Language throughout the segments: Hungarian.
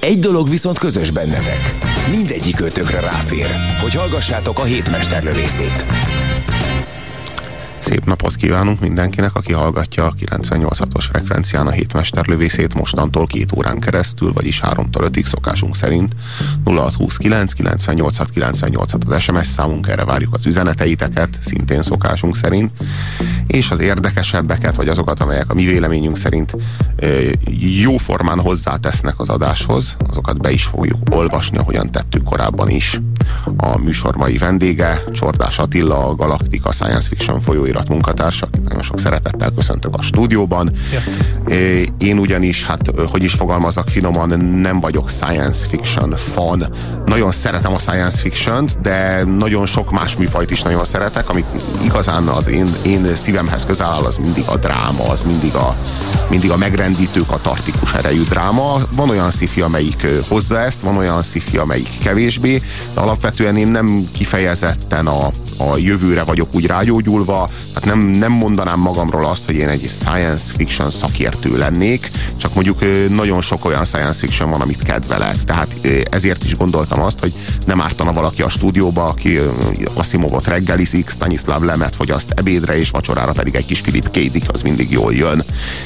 Egy dolog viszont közös bennetek. Mindegyik ötökre ráfér, hogy hallgassátok a hétmesterlövészét. Szép napot kívánunk mindenkinek, aki hallgatja a 98-os frekvencián a hétmesterlövészét mostantól két órán keresztül, vagyis 3-tól 5-ig szokásunk szerint 0629 98 98 az SMS számunk, erre várjuk az üzeneteiteket, szintén szokásunk szerint, és az érdekesebbeket, vagy azokat, amelyek a mi véleményünk szerint jóformán hozzátesznek az adáshoz, azokat be is fogjuk olvasni, ahogyan tettük korábban is. A műsor mai vendége Csordás Attila, a Galaktika Science Fiction folyóira felirat munkatársak. Nagyon sok szeretettel köszöntök a stúdióban. Én ugyanis, hát hogy is fogalmazok finoman, nem vagyok science fiction fan. Nagyon szeretem a science fiction de nagyon sok más műfajt is nagyon szeretek, amit igazán az én, én szívemhez közel áll, az mindig a dráma, az mindig a, mindig a megrendítő, katartikus erejű dráma. Van olyan szifi, amelyik hozza ezt, van olyan szifi, amelyik kevésbé, de alapvetően én nem kifejezetten a, a jövőre vagyok úgy rágyógyulva, tehát nem, nem mondanám magamról azt, hogy én egy science fiction szakértő lennék, csak mondjuk nagyon sok olyan science fiction van, amit kedvelek. Tehát ezért is gondoltam azt, hogy nem ártana valaki a stúdióba, aki Asimovot reggelizik, Stanislav Lemet fogyaszt ebédre, és vacsorára pedig egy kis Philip K. Dick, az mindig jól jön.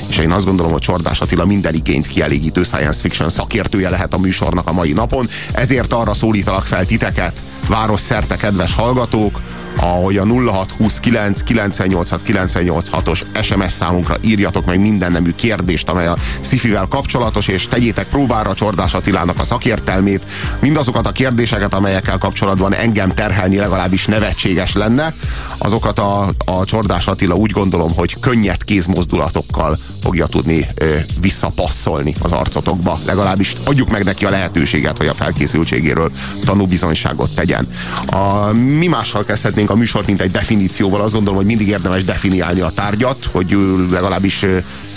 És én azt gondolom, hogy Csordás Attila minden igényt kielégítő science fiction szakértője lehet a műsornak a mai napon, ezért arra szólítalak fel titeket, város szerte kedves hallgatók, ahogy a 0629 986 986-os SMS számunkra írjatok meg minden nemű kérdést, amely a szifivel kapcsolatos, és tegyétek próbára Csordás Attilának a szakértelmét, mindazokat a kérdéseket, amelyekkel kapcsolatban engem terhelni legalábbis nevetséges lenne, azokat a, a Csordás Attila úgy gondolom, hogy könnyed kézmozdulatokkal fogja tudni ö, visszapasszolni az arcotokba. Legalábbis adjuk meg neki a lehetőséget, hogy a felkészültségéről tanúbizonyságot tegyen. A, mi mással kezdhetnénk kezdhetnénk a műsort, mint egy definícióval. Azt gondolom, hogy mindig érdemes definiálni a tárgyat, hogy legalábbis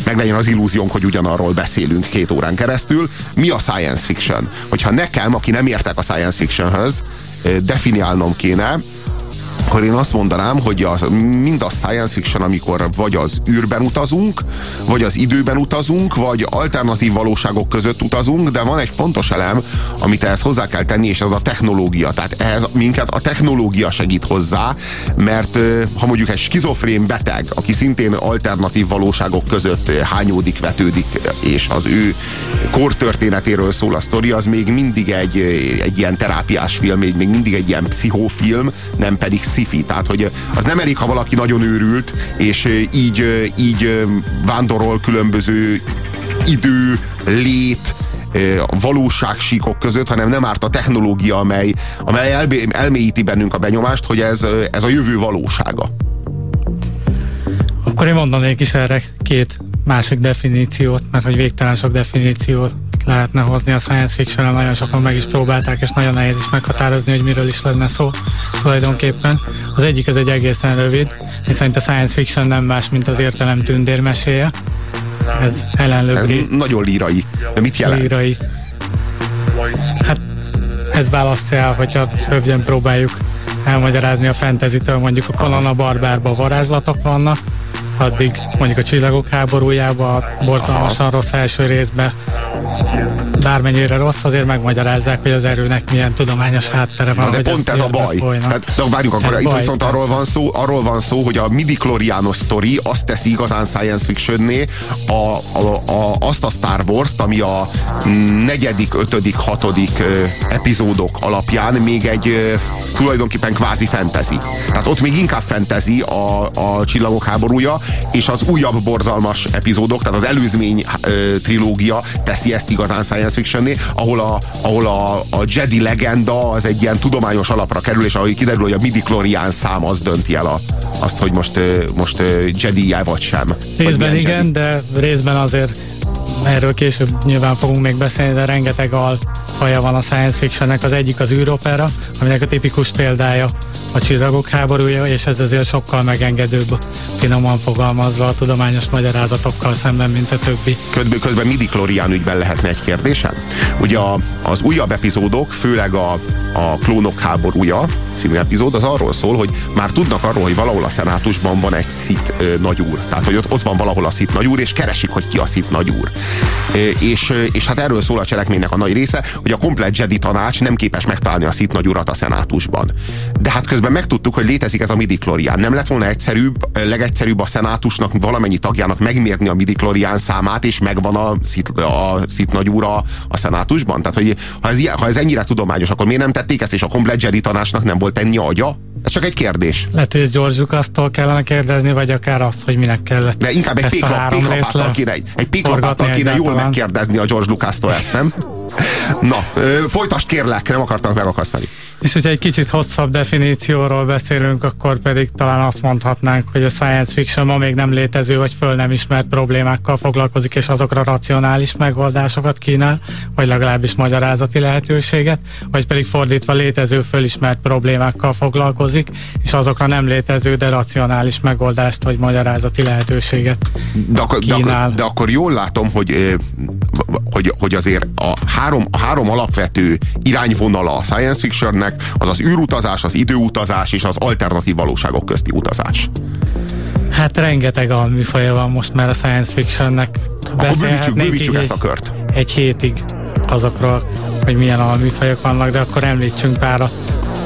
meglegyen az illúziónk, hogy ugyanarról beszélünk két órán keresztül. Mi a science fiction? Hogyha nekem, aki nem értek a science fictionhöz, definiálnom kéne, akkor én azt mondanám, hogy az, mind a science fiction, amikor vagy az űrben utazunk, vagy az időben utazunk, vagy alternatív valóságok között utazunk, de van egy fontos elem, amit ehhez hozzá kell tenni, és az a technológia. Tehát ehhez minket a technológia segít hozzá, mert ha mondjuk egy skizofrén beteg, aki szintén alternatív valóságok között hányódik, vetődik, és az ő kortörténetéről szól a sztori, az még mindig egy, egy ilyen terápiás film, még mindig egy ilyen pszichófilm, nem pedig sci-fi, tehát hogy az nem elég, ha valaki nagyon őrült, és így, így vándorol különböző idő, lét, valóságsíkok között, hanem nem árt a technológia, amely, amely elbé, elmélyíti bennünk a benyomást, hogy ez, ez a jövő valósága. Akkor én mondanék is erre két másik definíciót, mert hogy végtelen sok definíciót lehetne hozni a science fiction nagyon sokan meg is próbálták, és nagyon nehéz is meghatározni, hogy miről is lenne szó tulajdonképpen. Az egyik ez egy egészen rövid, hiszen a science fiction nem más, mint az értelem tündérmeséje. Ez ellenlöki. Ez nagyon lírai. De mit jelent? Lírai. Hát ez választja el, hogyha röviden próbáljuk elmagyarázni a fantasy-től, mondjuk a Conan a barbárban varázslatok vannak, addig mondjuk a csillagok háborújában, borzalmasan rossz első részben bármennyire rossz, azért megmagyarázzák, hogy az erőnek milyen tudományos háttere van. Na, de pont ez a baj. Tehát, de várjunk, akkor ez itt baj, viszont arról van, szó, arról van szó, hogy a midi sztori azt teszi igazán science fictionné a, a, a, azt a Star Wars-t, ami a negyedik, ötödik, hatodik epizódok alapján még egy tulajdonképpen kvázi fantasy. Tehát ott még inkább fantasy a, a csillagok háborúja, és az újabb borzalmas epizódok, tehát az előzmény ö, trilógia teszi ezt igazán science fictionné, ahol a, ahol a, a Jedi legenda az egy ilyen tudományos alapra kerül, és ahogy kiderül, hogy a midi szám az dönti el a, azt, hogy most, most Jedi-je vagy sem. Részben igen, Jedi. de részben azért erről később nyilván fogunk még beszélni, de rengeteg al faja van a science fictionnek, az egyik az űropera, aminek a tipikus példája a csillagok háborúja, és ez azért sokkal megengedőbb, finoman fogalmazva a tudományos magyarázatokkal szemben, mint a többi. Közben, közben midi ügyben lehetne egy kérdésem. Ugye a, az újabb epizódok, főleg a, a klónok háborúja című epizód, az arról szól, hogy már tudnak arról, hogy valahol a szenátusban van egy szit ö, nagyúr. Tehát, hogy ott, ott van valahol a szit nagyúr, és keresik, hogy ki a szit nagyúr. És, és hát erről szól a cselekménynek a nagy része, hogy a komplet Jedi tanács nem képes megtalálni a szit nagyurat a szenátusban. De hát közben megtudtuk, hogy létezik ez a midi Nem lett volna egyszerűbb, legegyszerűbb a szenátusnak valamennyi tagjának megmérni a midi számát, és megvan a szit, a szit nagyúra a szenátusban? Tehát, hogy ha ez, ha ez ennyire tudományos, akkor miért nem tették ezt, és a komplet Jedi tanácsnak nem volt ennyi agya? Ez csak egy kérdés. Lehet, hogy George Lucas-tól kellene kérdezni, vagy akár azt, hogy minek kellett. De inkább egy péklapáttal kéne, egy péklapáttal kéne jól megkérdezni a George Lucas-tól ezt, nem? Na, folytasd kérlek, nem akartam megakasztani. És hogyha egy kicsit hosszabb definícióról beszélünk, akkor pedig talán azt mondhatnánk, hogy a science fiction ma még nem létező vagy föl nem ismert problémákkal foglalkozik, és azokra racionális megoldásokat kínál, vagy legalábbis magyarázati lehetőséget, vagy pedig fordítva létező fölismert problémákkal foglalkozik, és azokra nem létező, de racionális megoldást vagy magyarázati lehetőséget de akkor, kínál. De akkor, de akkor jól látom, hogy, hogy, hogy azért a három, a három alapvető irányvonala a science fictionnek az az űrutazás, az időutazás és az alternatív valóságok közti utazás. Hát rengeteg a műfaja van most már a science fictionnek. Akkor bővítsük, bővítsük ezt a kört. Egy hétig azokról, hogy milyen a műfajok vannak, de akkor említsünk párat.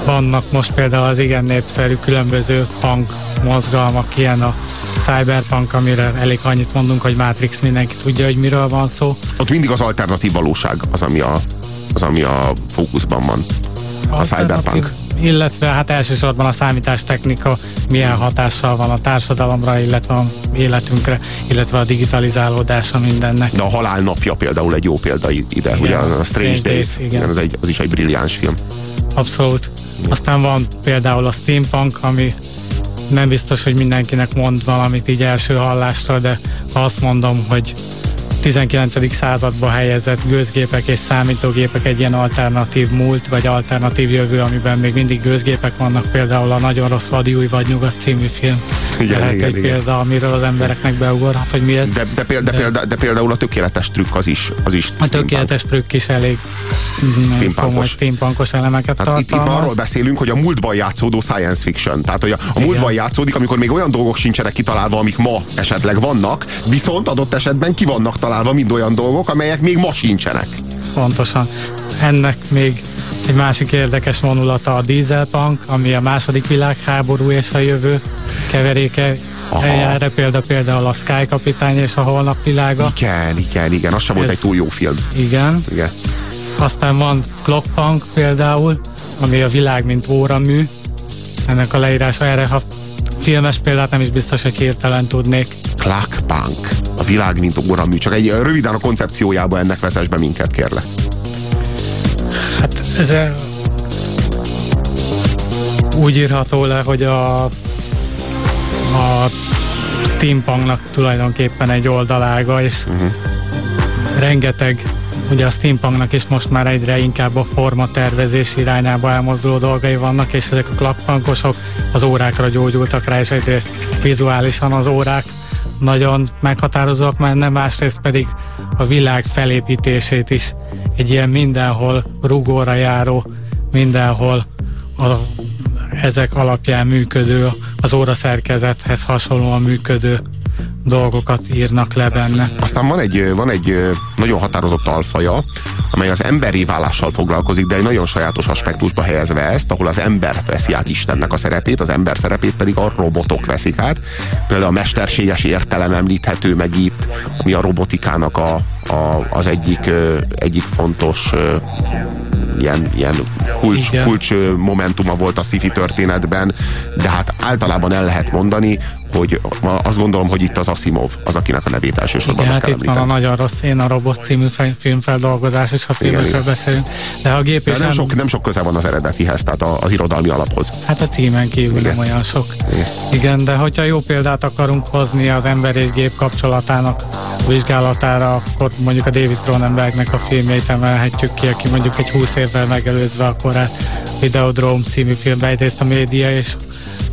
Vannak most például az igen népszerű különböző punk mozgalmak, ilyen a cyberpunk, amire elég annyit mondunk, hogy Matrix mindenki tudja, hogy miről van szó. Ott mindig az alternatív valóság az, ami a, az, ami a fókuszban van a cyberpunk. Illetve hát elsősorban a számítástechnika milyen hatással van a társadalomra, illetve a életünkre, illetve a digitalizálódása mindennek. De a halál napja például egy jó példa ide, igen, ugye a Strange, Strange Days, Days igen. igen az, egy, az is egy brilliáns film. Abszolút. Igen. Aztán van például a steampunk, ami nem biztos, hogy mindenkinek mond valamit így első hallásra, de ha azt mondom, hogy 19. századba helyezett gőzgépek és számítógépek egy ilyen alternatív múlt, vagy alternatív jövő, amiben még mindig gőzgépek vannak, például a Nagyon rossz vadiúj vagy nyugat című film. Igen, Lehet igen, egy igen. példa, amiről az embereknek beugorhat, hogy mi ez. De, de, példa, de, példa, de például a tökéletes trükk az is. Az is a tökéletes trükk is elég steampunkos, steampunkos elemeket hát tartalmaz. Itt, itt arról beszélünk, hogy a múltban játszódó science fiction. Tehát, hogy a, a múltban játszódik, amikor még olyan dolgok sincsenek kitalálva, amik ma esetleg vannak, viszont adott esetben ki vannak találva mind olyan dolgok, amelyek még ma sincsenek. Pontosan. Ennek még egy másik érdekes vonulata a dieselpunk, ami a második világháború és a jövő keveréke Aha. erre példa például a Sky kapitány és a holnap világa. Igen, igen, igen, az sem volt egy túl jó film. Igen. igen. Aztán van Clockpunk például, ami a világ mint óramű. Ennek a leírása erre, filmes példát nem is biztos, hogy hirtelen tudnék. Clockpunk. A világ mint óramű. Csak egy röviden a koncepciójába ennek vezess be minket, kérlek. Hát ez úgy írható le, hogy a, a steampunknak tulajdonképpen egy oldalága, és uh-huh. rengeteg ugye a steampunknak is most már egyre inkább a forma tervezés irányába elmozduló dolgai vannak, és ezek a klakpankosok az órákra gyógyultak rá, és egyrészt vizuálisan az órák nagyon meghatározóak menne, másrészt pedig a világ felépítését is egy ilyen mindenhol rugóra járó, mindenhol a, ezek alapján működő, az óra szerkezethez hasonlóan működő dolgokat írnak le benne. Aztán van egy, van egy nagyon határozott alfaja, amely az emberi válással foglalkozik, de egy nagyon sajátos aspektusba helyezve ezt, ahol az ember veszi át Istennek a szerepét, az ember szerepét pedig a robotok veszik át. Például a mesterséges értelem említhető meg itt, ami a robotikának a, a, az egyik, egyik fontos ilyen, ilyen kulcs, kulcs momentuma volt a sci történetben, de hát általában el lehet mondani, hogy azt gondolom, hogy itt az Asimov az, akinek a nevét elsősorban Igen, meg hát kell itt van a. Nagyon Rossz Én a Robot című fe- filmfeldolgozás, és ha filmekről beszélünk. De a gép De nem em- sok, nem sok köze van az eredetihez, tehát a- az irodalmi alaphoz. Hát a címen kívül Igen. nem olyan sok. Igen. Igen, de hogyha jó példát akarunk hozni az ember és gép kapcsolatának vizsgálatára, akkor mondjuk a David Cronenbergnek a filmjeit emelhetjük ki, aki mondjuk egy 20 évvel megelőzve a korát Videodrome című filmbe egyrészt a média és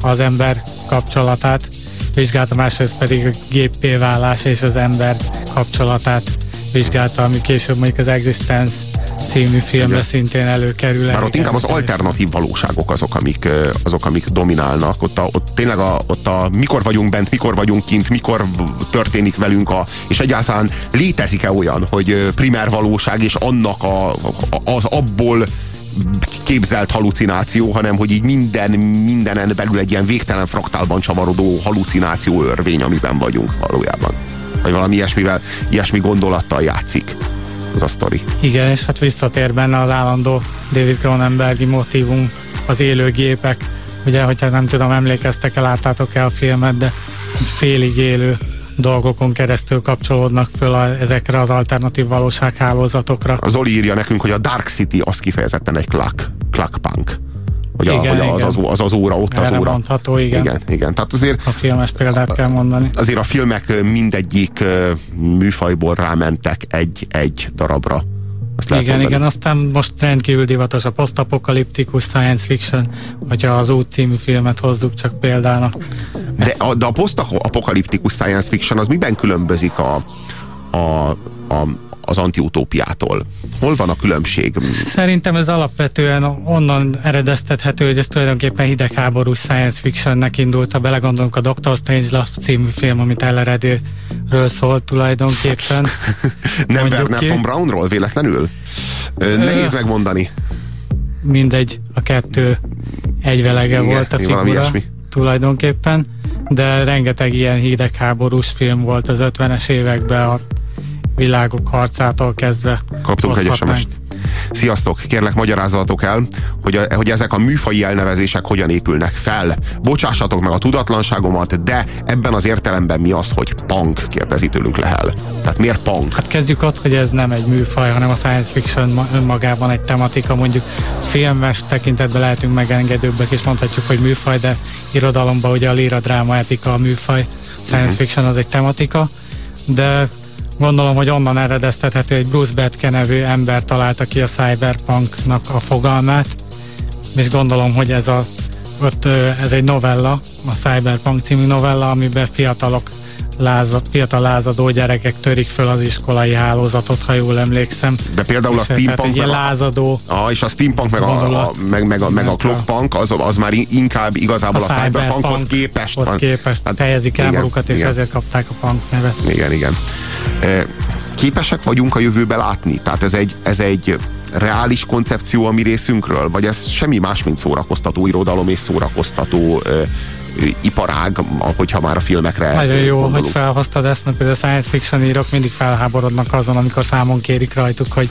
az ember kapcsolatát vizsgálta, másrészt pedig a géppé válás és az ember kapcsolatát vizsgálta, ami később mondjuk az Existence című filmbe Igen. szintén előkerül. Már ott inkább az alternatív valóságok azok, amik, azok, amik dominálnak. Ott, a, ott tényleg a, ott a mikor vagyunk bent, mikor vagyunk kint, mikor történik velünk, a, és egyáltalán létezik-e olyan, hogy primer valóság, és annak a- az abból képzelt halucináció, hanem hogy így minden, mindenen belül egy ilyen végtelen fraktálban csavarodó halucináció örvény, amiben vagyunk valójában. Vagy valami ilyesmivel, ilyesmi gondolattal játszik az a sztori. Igen, és hát visszatér benne az állandó David Cronenbergi motivum, az élőgépek. Ugye, hogyha nem tudom, emlékeztek-e, láttátok-e a filmet, de félig élő dolgokon keresztül kapcsolódnak föl a, ezekre az alternatív valósághálózatokra. A Zoli írja nekünk, hogy a Dark City az kifejezetten egy klak, klak punk. Hogy, a, Igen, hogy az, az, az, az óra, ott az Erre óra. mondható, igen. igen. Igen, tehát azért, A filmes példát kell mondani. azért a filmek mindegyik műfajból rámentek egy-egy darabra. Azt lehet Igen, mondani. igen, aztán most rendkívül divatos a posztapokaliptikus science fiction, hogyha az út című filmet hozzuk csak példának. De a, de a posztapokaliptikus science fiction az miben különbözik a, a, a, az antiutópiától? Hol van a különbség? Szerintem ez alapvetően onnan eredeztethető, hogy ez tulajdonképpen hidegháborús science fictionnek indult, ha belegondolunk a Doctor Strangelove című film, amit Elleredéről szólt tulajdonképpen. Nem Werner von Braunról véletlenül? Nehéz megmondani. Mindegy, a kettő egyvelege Igen, volt a figura tulajdonképpen, de rengeteg ilyen hidegháborús film volt az 50-es években a világok harcától kezdve. Kaptunk egy. SMS-t. Sziasztok, kérlek magyarázzatok el, hogy, a, hogy ezek a műfai elnevezések hogyan épülnek fel. Bocsássatok meg a tudatlanságomat, de ebben az értelemben mi az, hogy punk, kérdezi tőlünk Lehel. Tehát miért punk? Hát kezdjük ott, hogy ez nem egy műfaj, hanem a science fiction ma- önmagában egy tematika. Mondjuk filmes tekintetben lehetünk megengedőbbek, és mondhatjuk, hogy műfaj, de irodalomban ugye a líra dráma epika a műfaj. Science fiction az egy tematika, de gondolom, hogy onnan eredeztethető, egy Bruce Betke nevű ember találta ki a cyberpunknak a fogalmát, és gondolom, hogy ez, a, ott, ez egy novella, a Cyberpunk című novella, amiben fiatalok lázad, fiatal lázadó gyerekek törik föl az iskolai hálózatot, ha jól emlékszem. De például a És tehát steampunk meg a- lázadó Ah, és a steampunk meg a, a, meg, meg a, meg a a- clockpunk az, az már inkább igazából a, cyberpunkhoz képest hoz képest Hát, helyezik el magukat, és igen. ezért kapták a punk nevet. Igen, igen. Képesek vagyunk a jövőbe látni? Tehát ez egy, ez egy reális koncepció a mi részünkről? Vagy ez semmi más, mint szórakoztató irodalom és szórakoztató ö, iparág, hogyha már a filmekre Nagyon jó, gondolunk? hogy felhoztad ezt, mert például a science fiction írók mindig felháborodnak azon, amikor számon kérik rajtuk, hogy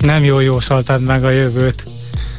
nem jó jósoltad meg a jövőt.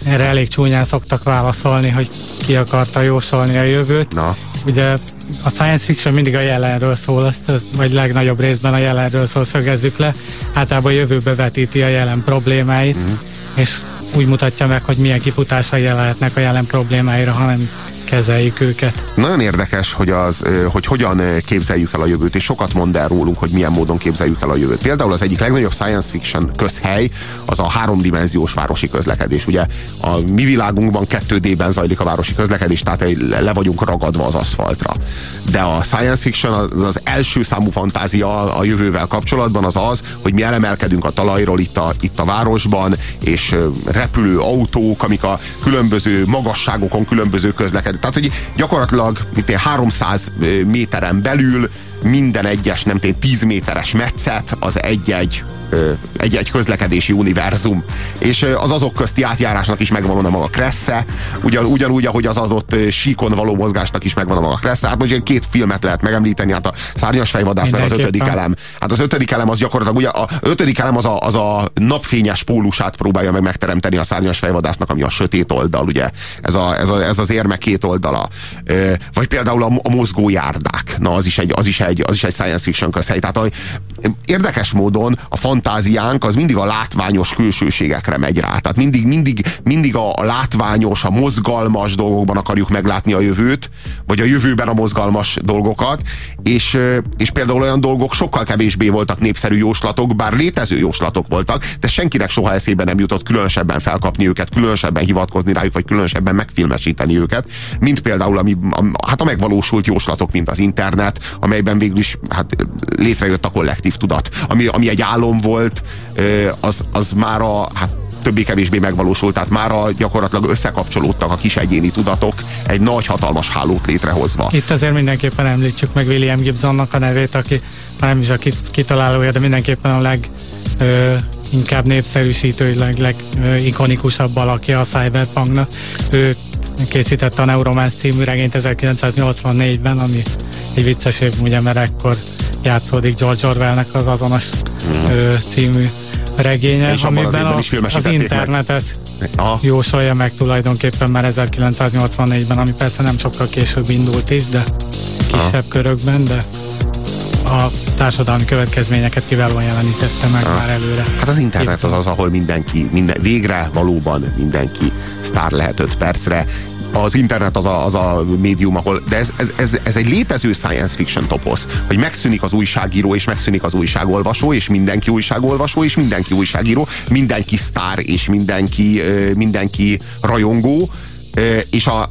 Erre elég csúnyán szoktak válaszolni, hogy ki akarta jósolni a jövőt. Na, Ugye a science fiction mindig a jelenről szól, ezt, vagy legnagyobb részben a jelenről szól, szögezzük le. Általában a jövőbe vetíti a jelen problémáit, Mhm. és úgy mutatja meg, hogy milyen kifutásai lehetnek a jelen problémáira, hanem kezeljük őket. Nagyon érdekes, hogy, az, hogy hogyan képzeljük el a jövőt, és sokat mond el rólunk, hogy milyen módon képzeljük el a jövőt. Például az egyik legnagyobb science fiction közhely az a háromdimenziós városi közlekedés. Ugye a mi világunkban 2D-ben zajlik a városi közlekedés, tehát le vagyunk ragadva az aszfaltra. De a science fiction az, az első számú fantázia a jövővel kapcsolatban az az, hogy mi elemelkedünk a talajról itt a, itt a városban, és repülő autók, amik a különböző magasságokon különböző közlekedés. Tehát, hogy gyakorlatilag mint ilyen 300 méteren belül minden egyes, nem tény, 10 méteres metszet, az egy-egy egy-egy közlekedési univerzum, és az azok közti átjárásnak is megvan a maga kressze, ugyan, ugyanúgy, ahogy az adott síkon való mozgásnak is megvan a maga kressze. Hát most két filmet lehet megemlíteni, hát a Szárnyas fejvadász, meg az ötödik elem. Hát az ötödik elem az gyakorlatilag, ugye a ötödik elem az a, az a napfényes pólusát próbálja meg megteremteni a szárnyas fejvadásznak, ami a sötét oldal, ugye. Ez, a, ez, a, ez az érme két oldala. Vagy például a, a mozgó járdák. Na, az is egy, az is egy, az is egy science fiction közhely. Tehát a, érdekes módon a fantáziánk az mindig a látványos külsőségekre megy rá. Tehát mindig, mindig, mindig a, a látványos, a mozgalmas dolgokban akarjuk meglátni a jövőt, vagy a jövőben a mozgalmas dolgokat, és, és például olyan dolgok sokkal kevésbé voltak népszerű jóslatok, bár létező jóslatok voltak, de senkinek soha eszébe nem jutott különösebben felkapni őket, különösebben hivatkozni rájuk, vagy különösebben megfilmesíteni őket, mint például ami, a, hát a megvalósult jóslatok, mint az internet, amelyben végül is hát, létrejött a kollektív tudat. Ami, ami egy álom volt, az, az már a hát, többé-kevésbé megvalósult, tehát már gyakorlatilag összekapcsolódtak a kis egyéni tudatok egy nagy, hatalmas hálót létrehozva. Itt azért mindenképpen említsük meg William Gibsonnak a nevét, aki nem is a kitalálója, de mindenképpen a leg ö, inkább népszerűsítő, leg, leg ö, ikonikusabb alakja a Cyberpunknak. Ő készítette a Neuromance című regényt 1984-ben, ami egy vicces év, ugye, mert ekkor játszódik George Orwellnek az azonos mm. ö, című regénye, és amiben a, az internetet meg. jósolja meg tulajdonképpen már 1984-ben, ami persze nem sokkal később indult is, de kisebb Aha. körökben, de a társadalmi következményeket kiválóan jelenítette meg Aha. már előre. Hát az internet az az, ahol mindenki, minden, végre valóban mindenki sztár lehet 5 percre, az internet az a, az a médium, ahol, de ez, ez, ez, ez egy létező science fiction toposz, hogy megszűnik az újságíró, és megszűnik az újságolvasó, és mindenki újságolvasó, és mindenki újságíró, mindenki sztár, és mindenki, mindenki rajongó, és a,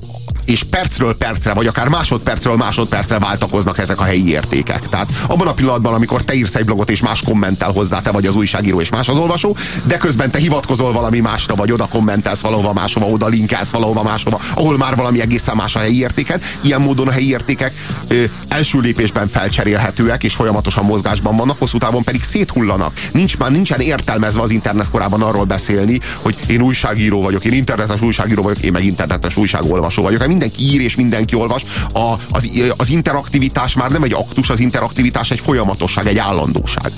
és percről percre, vagy akár másodpercről másodpercre váltakoznak ezek a helyi értékek. Tehát abban a pillanatban, amikor te írsz egy blogot, és más kommentel hozzá, te vagy az újságíró, és más az olvasó, de közben te hivatkozol valami másra, vagy oda kommentelsz valahova máshova, oda linkelsz valahova máshova, ahol már valami egészen más a helyi értéket. Ilyen módon a helyi értékek ö, első lépésben felcserélhetőek, és folyamatosan mozgásban vannak, hosszú távon pedig széthullanak. Nincs már nincsen értelmezve az internet korában arról beszélni, hogy én újságíró vagyok, én internetes újságíró vagyok, én meg internetes újságolvasó vagyok mindenki ír és mindenki olvas. A, az, az interaktivitás már nem egy aktus, az interaktivitás egy folyamatosság, egy állandóság.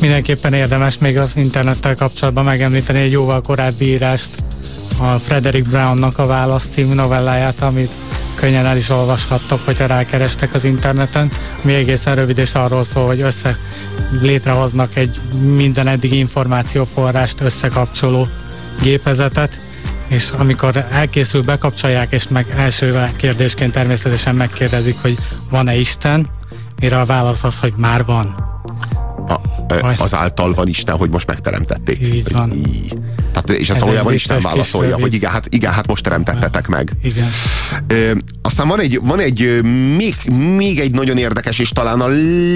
Mindenképpen érdemes még az internettel kapcsolatban megemlíteni egy jóval korábbi írást, a Frederick Brownnak a Válasz című novelláját, amit könnyen el is olvashattok, hogyha rákerestek az interneten, ami egészen rövid és arról szól, hogy össze létrehoznak egy minden eddig információforrást összekapcsoló gépezetet, és amikor elkészül, bekapcsolják, és meg első kérdésként természetesen megkérdezik, hogy van-e Isten, mire a válasz az, hogy már van. A, az által van Isten, hogy most megteremtették. Így van. Így. Tehát, és ezt valójában Isten válaszolja, hogy igen hát, igen, hát most teremtettetek meg. Igen. Ö, aztán van egy, van egy még, még egy nagyon érdekes, és talán a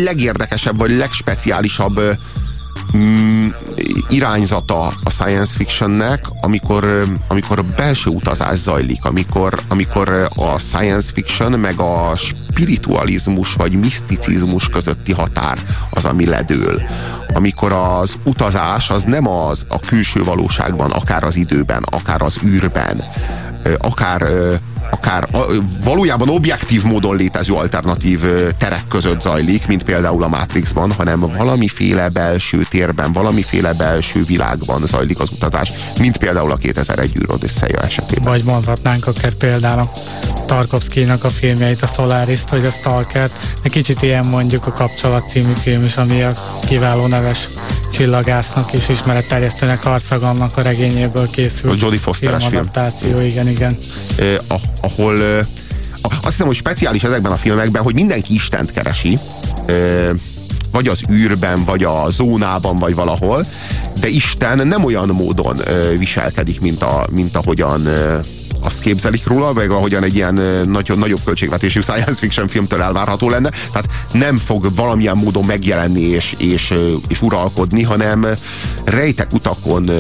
legérdekesebb, vagy legspeciálisabb mm, irányzata a science fictionnek, amikor, amikor belső utazás zajlik, amikor, amikor a science fiction meg a spiritualizmus vagy miszticizmus közötti határ az, ami ledől. Amikor az utazás az nem az a külső valóságban, akár az időben, akár az űrben, akár akár valójában objektív módon létező alternatív terek között zajlik, mint például a Matrixban, hanem valamiféle belső térben, valamiféle belső világban zajlik az utazás, mint például a 2001 űrod összeja esetében. Vagy mondhatnánk akár például Tarkovsky-nak a filmjeit, a Solaris-t, vagy a stalker de kicsit ilyen mondjuk a Kapcsolat című film is, ami a kiváló neves csillagásznak és ismeretterjesztőnek Arcagannak a regényéből készült. A Jodie Fosteres film. igen, igen. Eh, ahol eh, azt hiszem, hogy speciális ezekben a filmekben, hogy mindenki Istent keresi, vagy az űrben, vagy a zónában, vagy valahol, de Isten nem olyan módon viselkedik, mint, a, mint ahogyan azt képzelik róla, vagy ahogyan egy ilyen nagyon nagyobb költségvetésű science fiction filmtől elvárható lenne. Tehát nem fog valamilyen módon megjelenni és, és, és uralkodni, hanem rejtek utakon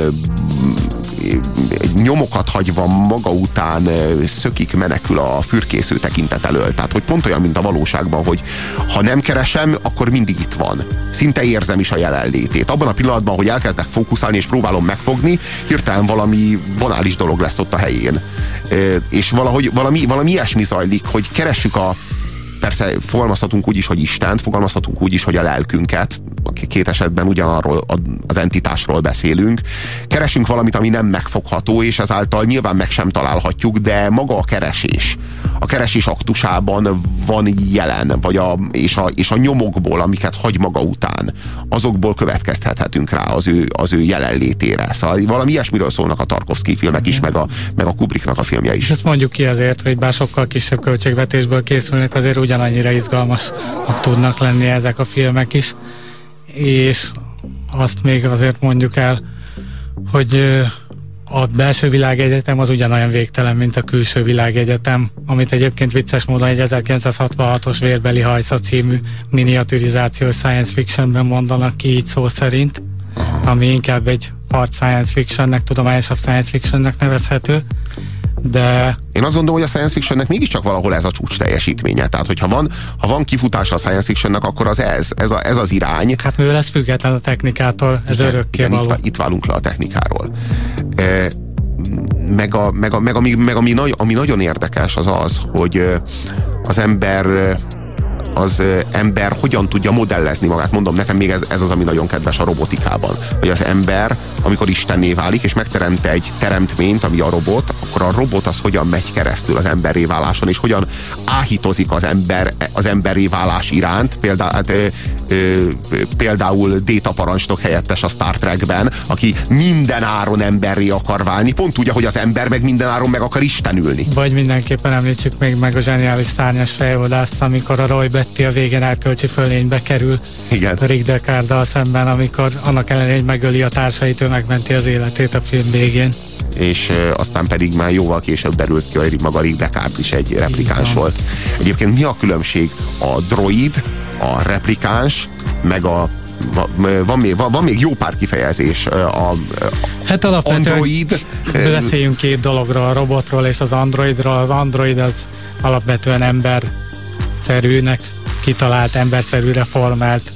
nyomokat hagyva maga után szökik, menekül a fürkésző tekintet elől. Tehát, hogy pont olyan, mint a valóságban, hogy ha nem keresem, akkor mindig itt van. Szinte érzem is a jelenlétét. Abban a pillanatban, hogy elkezdek fókuszálni és próbálom megfogni, hirtelen valami banális dolog lesz ott a helyén. És valahogy valami, valami ilyesmi zajlik, hogy keressük a, persze fogalmazhatunk úgy is, hogy Istent, fogalmazhatunk úgy is, hogy a lelkünket, két esetben ugyanarról az entitásról beszélünk. Keresünk valamit, ami nem megfogható, és ezáltal nyilván meg sem találhatjuk, de maga a keresés, a keresés aktusában van jelen, vagy a, és, a, és a nyomokból, amiket hagy maga után, azokból következtethetünk rá az ő, az ő jelenlétére. Szóval valami ilyesmiről szólnak a Tarkovsky filmek is, meg a, meg a Kubricknak a filmje is. És ezt mondjuk ki azért, hogy bár sokkal kisebb költségvetésből készülnek, azért ugyanannyira izgalmasak tudnak lenni ezek a filmek is és azt még azért mondjuk el, hogy a belső világegyetem az ugyanolyan végtelen, mint a külső világegyetem, amit egyébként vicces módon egy 1966-os Vérbeli Hajsza című miniaturizációs science fictionben mondanak ki így szó szerint, ami inkább egy hard science fictionnek, tudományosabb science fictionnek nevezhető de... Én azt gondolom, hogy a science fictionnek mégiscsak valahol ez a csúcs teljesítménye. Tehát, hogyha van, ha van kifutása a science fictionnek, akkor az ez, ez, a, ez az irány. Hát mivel ez független a technikától, ez igen, örökké igen, való. Itt, itt válunk le a technikáról. E, meg, a, meg, a, meg, ami, meg ami, ami nagyon érdekes az az, hogy az ember az ember hogyan tudja modellezni magát. Mondom, nekem még ez, ez az, ami nagyon kedves a robotikában. Hogy az ember, amikor istenné válik, és megteremt egy teremtményt, ami a robot, akkor a robot az hogyan megy keresztül az emberré váláson, és hogyan áhítozik az ember az emberré válás iránt. Például, hát, ö, ö, például Data parancsnok helyettes a Star Trekben, aki minden áron emberré akar válni, pont úgy, ahogy az ember meg minden áron meg akar istenülni. Vagy mindenképpen említsük még meg a zseniális szárnyas fejoldást, amikor a Roy Betty a végén elkölcsi fölénybe kerül Igen. a Rick Deckard szemben, amikor annak ellenére, hogy megöli a társait, ő megmenti az életét a film végén. És e, aztán pedig már jóval később derült ki, hogy maga Rick Deckard is egy replikáns volt. Egyébként mi a különbség a droid, a replikáns, meg a van még, van, van még jó pár kifejezés. A, hát alapvetően android. Beszéljünk két dologról, a robotról és az androidról. Az android az alapvetően ember szerűnek kitalált, emberszerűre formált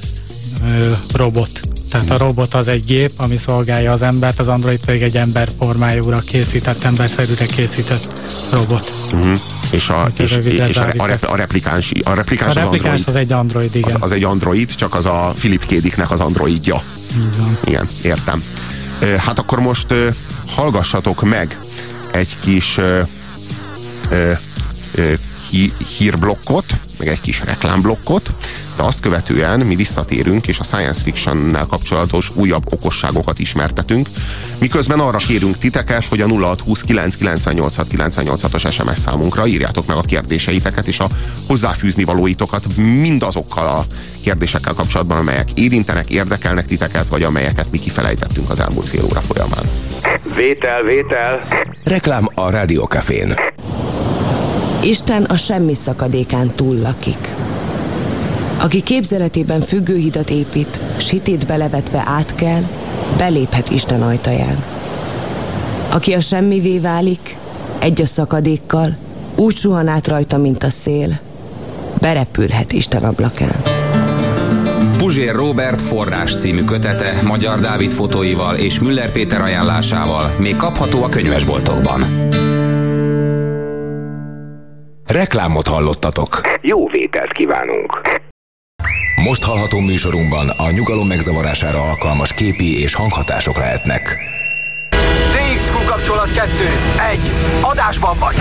ö, robot. Tehát a robot az egy gép, ami szolgálja az embert, az android pedig egy ember formájúra készített, emberszerűre készített robot. Uh-huh. És, a, és, és a, a, rep, a replikáns, a replikáns, a replikáns az, android, az egy android, igen. Az, az egy android, csak az a Philip Kédiknek az androidja. Igen. igen, értem. Hát akkor most hallgassatok meg egy kis hírblokkot, meg egy kis reklámblokkot, de azt követően mi visszatérünk, és a science fiction-nel kapcsolatos újabb okosságokat ismertetünk, miközben arra kérünk titeket, hogy a 0629 os SMS számunkra írjátok meg a kérdéseiteket, és a hozzáfűzni valóitokat mindazokkal a kérdésekkel kapcsolatban, amelyek érintenek, érdekelnek titeket, vagy amelyeket mi kifelejtettünk az elmúlt fél óra folyamán. Vétel, vétel! Reklám a Rádiókafén. Isten a semmi szakadékán túl lakik. Aki képzeletében függőhidat épít, sitét belevetve átkel, beléphet Isten ajtaján. Aki a semmivé válik, egy a szakadékkal, úgy suhan át rajta, mint a szél, berepülhet Isten ablakán. Puzsér Robert forrás című kötete Magyar Dávid fotóival és Müller Péter ajánlásával még kapható a könyvesboltokban. Reklámot hallottatok. Jó vételt kívánunk! Most hallható műsorunkban a nyugalom megzavarására alkalmas képi és hanghatások lehetnek. DXQ kapcsolat 2. 1. Adásban vagy!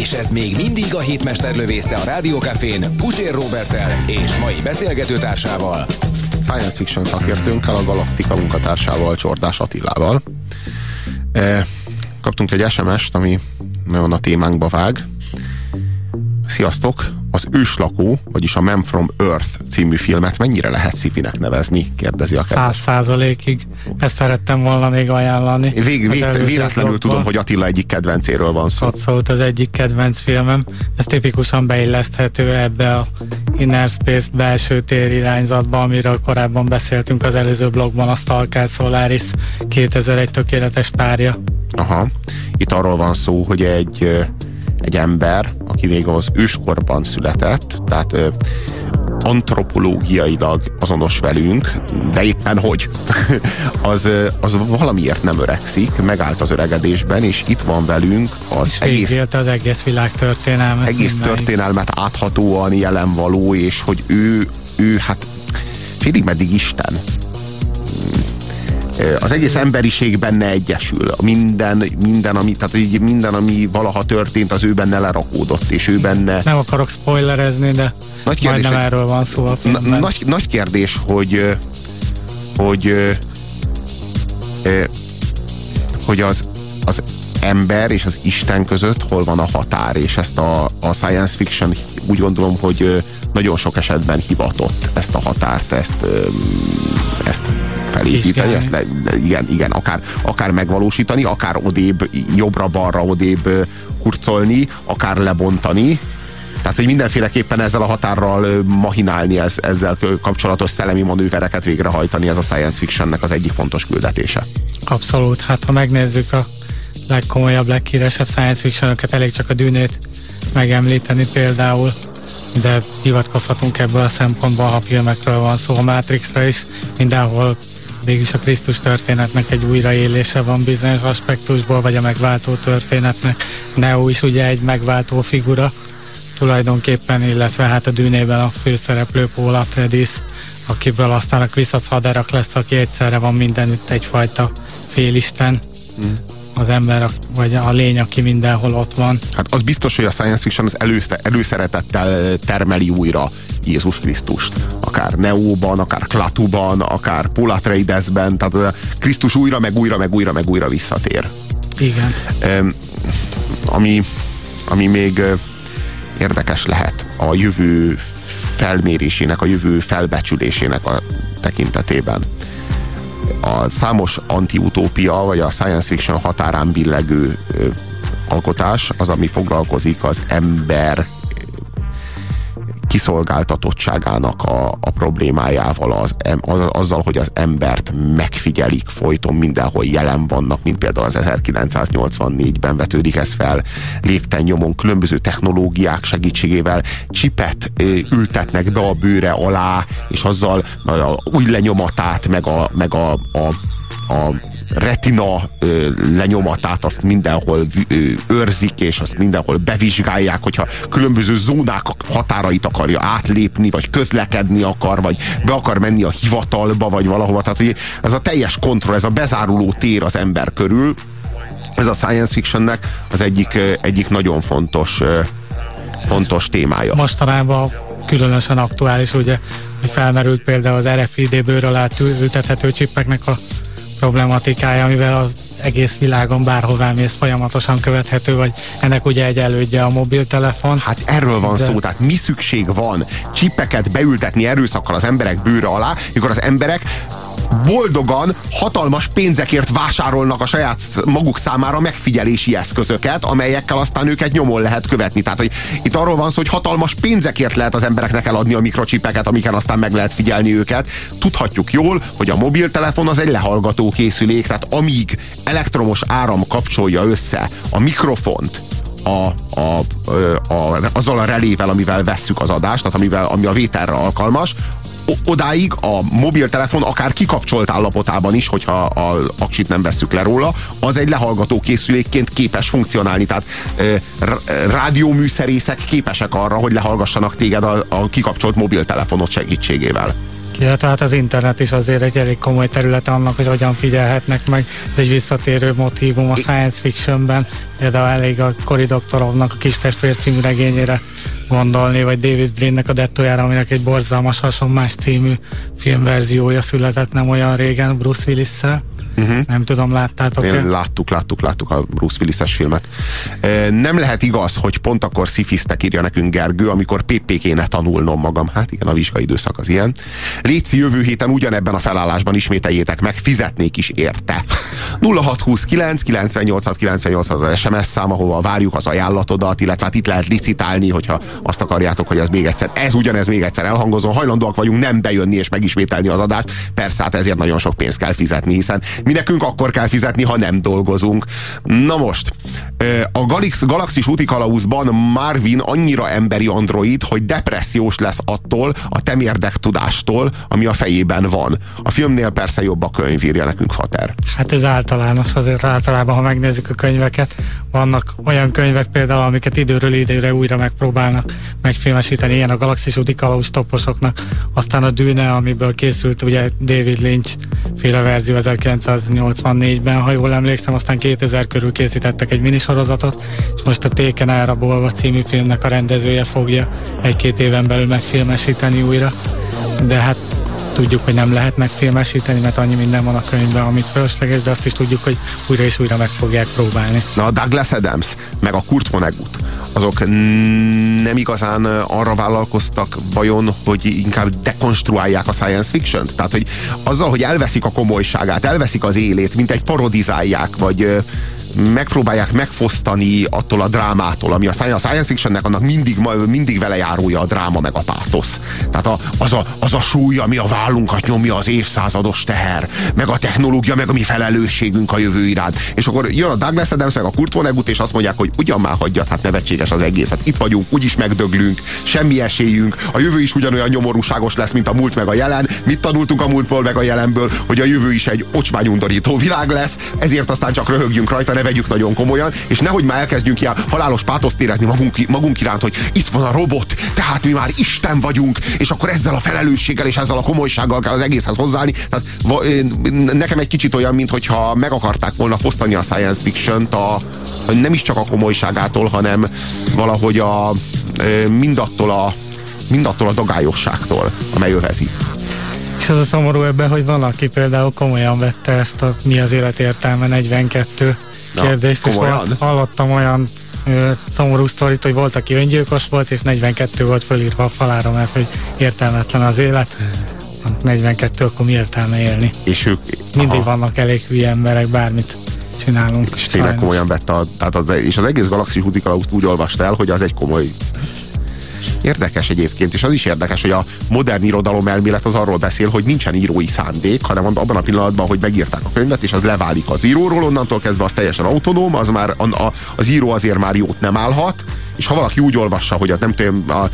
És ez még mindig a hétmester lövésze a Rádiókafén Pusér Robertel és mai beszélgetőtársával. Science fiction szakértőnkkel, a Galaktika munkatársával, Csordás Attilával. E, kaptunk egy SMS-t, ami nagyon a témánkba vág. Sziasztok! az őslakó, vagyis a Man from Earth című filmet mennyire lehet szifinek nevezni, kérdezi a Száz százalékig. Ezt szerettem volna még ajánlani. Vég, vég, véletlenül tudom, hogy Attila egyik kedvencéről van szó. Abszolút az egyik kedvenc filmem. Ez tipikusan beilleszthető ebbe a Inner Space belső tér irányzatba, amiről korábban beszéltünk az előző blogban, a Stalker Solaris 2001 tökéletes párja. Aha. Itt arról van szó, hogy egy, egy ember, aki még az őskorban született, tehát antropológiailag azonos velünk, de éppen hogy, az, az valamiért nem öregszik, megállt az öregedésben, és itt van velünk az és egész, az egész világ történelmet. egész mindenig. történelmet áthatóan jelen való, és hogy ő, ő hát félig meddig Isten az egész emberiség benne egyesül. Minden, minden, ami, tehát így minden, ami valaha történt, az ő benne lerakódott, és ő benne... Nem akarok spoilerezni, de Nagy kérdés, majdnem erről van szó a filmben. Nagy, nagy kérdés, hogy hogy hogy az, az ember és az Isten között hol van a határ, és ezt a, a science fiction úgy gondolom, hogy nagyon sok esetben hivatott ezt a határt, ezt, ezt felépíteni, ezt le, igen, igen, akár, akár megvalósítani, akár odébb, jobbra-balra odébb kurcolni, akár lebontani, tehát, hogy mindenféleképpen ezzel a határral mahinálni, ez, ezzel kapcsolatos szellemi manővereket végrehajtani, ez a science fictionnek az egyik fontos küldetése. Abszolút, hát ha megnézzük a legkomolyabb, leghíresebb science fiction elég csak a dűnét megemlíteni például, de hivatkozhatunk ebből a szempontból, ha filmekről van szó, a Matrixra is, mindenhol mégis a Krisztus történetnek egy újraélése van bizonyos aspektusból, vagy a megváltó történetnek. Neo is ugye egy megváltó figura tulajdonképpen, illetve hát a dűnében a főszereplő Paul Atreides, akiből aztán a Kviszac haderak lesz, aki egyszerre van mindenütt egyfajta félisten. Mm az ember, vagy a lény, aki mindenhol ott van. Hát az biztos, hogy a science fiction az előszte, előszeretettel termeli újra Jézus Krisztust. Akár Neóban, akár Klatuban, akár Paul Atreidesben, tehát Krisztus újra, meg újra, meg újra, meg újra visszatér. Igen. Ami, ami még érdekes lehet a jövő felmérésének, a jövő felbecsülésének a tekintetében a számos antiutópia, vagy a science fiction határán billegő alkotás az, ami foglalkozik az ember kiszolgáltatottságának a, a problémájával, az, az, azzal, hogy az embert megfigyelik folyton, mindenhol jelen vannak, mint például az 1984-ben vetődik ez fel, lépten nyomon különböző technológiák segítségével csipet ültetnek be a bőre alá, és azzal úgy lenyomatát, meg a, meg a, a, a retina ö, lenyomatát azt mindenhol ö, őrzik, és azt mindenhol bevizsgálják, hogyha különböző zónák határait akarja átlépni, vagy közlekedni akar, vagy be akar menni a hivatalba, vagy valahova. Tehát, hogy ez a teljes kontroll, ez a bezáruló tér az ember körül, ez a science fictionnek az egyik, egyik nagyon fontos fontos témája. Mostanában különösen aktuális, ugye, hogy felmerült például az RFID-bőről átültethető csippeknek a problematikája, amivel az egész világon bárhová mész folyamatosan követhető, vagy ennek ugye egy elődje a mobiltelefon. Hát erről van De... szó, tehát mi szükség van csipeket beültetni erőszakkal az emberek bőre alá, mikor az emberek boldogan, hatalmas pénzekért vásárolnak a saját maguk számára megfigyelési eszközöket, amelyekkel aztán őket nyomon lehet követni. Tehát, hogy itt arról van szó, hogy hatalmas pénzekért lehet az embereknek eladni a mikrocsipeket, amiken aztán meg lehet figyelni őket. Tudhatjuk jól, hogy a mobiltelefon az egy lehallgató készülék, tehát amíg elektromos áram kapcsolja össze a mikrofont, a, a, a, azzal a relével, amivel vesszük az adást, tehát amivel, ami a vételre alkalmas, odáig a mobiltelefon akár kikapcsolt állapotában is, hogyha a aksit nem vesszük le róla, az egy lehallgató készülékként képes funkcionálni. Tehát rádióműszerészek képesek arra, hogy lehallgassanak téged a, a kikapcsolt mobiltelefonot segítségével. Illetve hát az internet is azért egy elég komoly területe annak, hogy hogyan figyelhetnek meg. Ez egy visszatérő motívum a science fictionben. Például elég a Cory Doktorovnak a Kis testvér című regényére gondolni, vagy David Brinnek a Dettojára, aminek egy borzalmas hasonlás című filmverziója született nem olyan régen Bruce willis -szel. Uh-huh. Nem tudom, láttátok-e? Láttuk, láttuk, láttuk a Bruce Willis-es filmet. Nem lehet igaz, hogy pont akkor szifisztek írja nekünk Gergő, amikor PP kéne tanulnom magam. Hát igen, a vizsgai időszak az ilyen. Léci jövő héten ugyanebben a felállásban ismételjétek meg, fizetnék is érte. 0629 98 98 az SMS szám, ahova várjuk az ajánlatodat, illetve hát itt lehet licitálni, hogyha azt akarjátok, hogy ez még egyszer, ez ugyanez még egyszer elhangozó, hajlandóak vagyunk nem bejönni és megismételni az adást. Persze, hát ezért nagyon sok pénzt kell fizetni, hiszen mi nekünk akkor kell fizetni, ha nem dolgozunk. Na most, a Galax, Galaxis útikalauzban Marvin annyira emberi android, hogy depressziós lesz attól a temérdek tudástól, ami a fejében van. A filmnél persze jobb a könyv, írja nekünk Fater. Hát ez általános, azért általában, ha megnézzük a könyveket, vannak olyan könyvek például, amiket időről időre újra megpróbálnak megfilmesíteni, ilyen a Galaxis útikalauz toposoknak, aztán a Dűne, amiből készült ugye David Lynch féle verzió 1984-ben, ha jól emlékszem, aztán 2000 körül készítettek egy minisorozatot, és most a Téken elrabolva című filmnek a rendezője fogja egy-két éven belül megfilmesíteni újra. De hát tudjuk, hogy nem lehet megfilmesíteni, mert annyi minden van a könyvben, amit fölösleges, de azt is tudjuk, hogy újra és újra meg fogják próbálni. Na a Douglas Adams, meg a Kurt Vonnegut, azok nem igazán arra vállalkoztak vajon, hogy inkább dekonstruálják a science fiction-t? Tehát, hogy azzal, hogy elveszik a komolyságát, elveszik az élét, mint egy parodizálják, vagy megpróbálják megfosztani attól a drámától, ami a science fictionnek annak mindig, mindig vele járója a dráma meg a pátosz. Tehát a, az, a, az a súly, ami a vállunkat nyomja, az évszázados teher, meg a technológia, meg a mi felelősségünk a jövő iránt. És akkor jön a Douglas Adams, meg a Kurt Vonnegut, és azt mondják, hogy ugyan már hagyjat, hát nevetséges az egész. Hát itt vagyunk, úgyis megdöglünk, semmi esélyünk, a jövő is ugyanolyan nyomorúságos lesz, mint a múlt meg a jelen. Mit tanultunk a múltból meg a jelenből, hogy a jövő is egy ocsmányundorító világ lesz, ezért aztán csak röhögjünk rajta, ne vegyük nagyon komolyan, és nehogy már elkezdjünk ilyen halálos pátoszt érezni magunk, magunk iránt, hogy itt van a robot, tehát mi már Isten vagyunk, és akkor ezzel a felelősséggel és ezzel a komolysággal kell az egészhez hozzáállni. Tehát nekem egy kicsit olyan, mintha meg akarták volna fosztani a science fiction-t a, nem is csak a komolyságától, hanem valahogy a, mindattól a mindattól a dagályosságtól, amely övezi. És az a szomorú ebben, hogy van, aki például komolyan vette ezt a mi az élet értelme 42 Na, kérdést, és volt, hallottam olyan ö, szomorú sztorit, hogy volt, aki öngyilkos volt, és 42 volt fölírva a falára, mert hogy értelmetlen az élet. 42 akkor mi értelme élni? És ők... Mindig aha. vannak elég hülye emberek, bármit csinálunk. És tényleg komolyan vette, a, tehát az, és az egész galaxis útikalaust úgy olvasta el, hogy az egy komoly Érdekes egyébként, és az is érdekes, hogy a modern irodalom elmélet az arról beszél, hogy nincsen írói szándék, hanem abban a pillanatban, hogy megírták a könyvet, és az leválik az íróról, onnantól kezdve az teljesen autonóm, az már a, a, az író azért már jót nem állhat, és ha valaki úgy olvassa, hogy az nem tudom, a,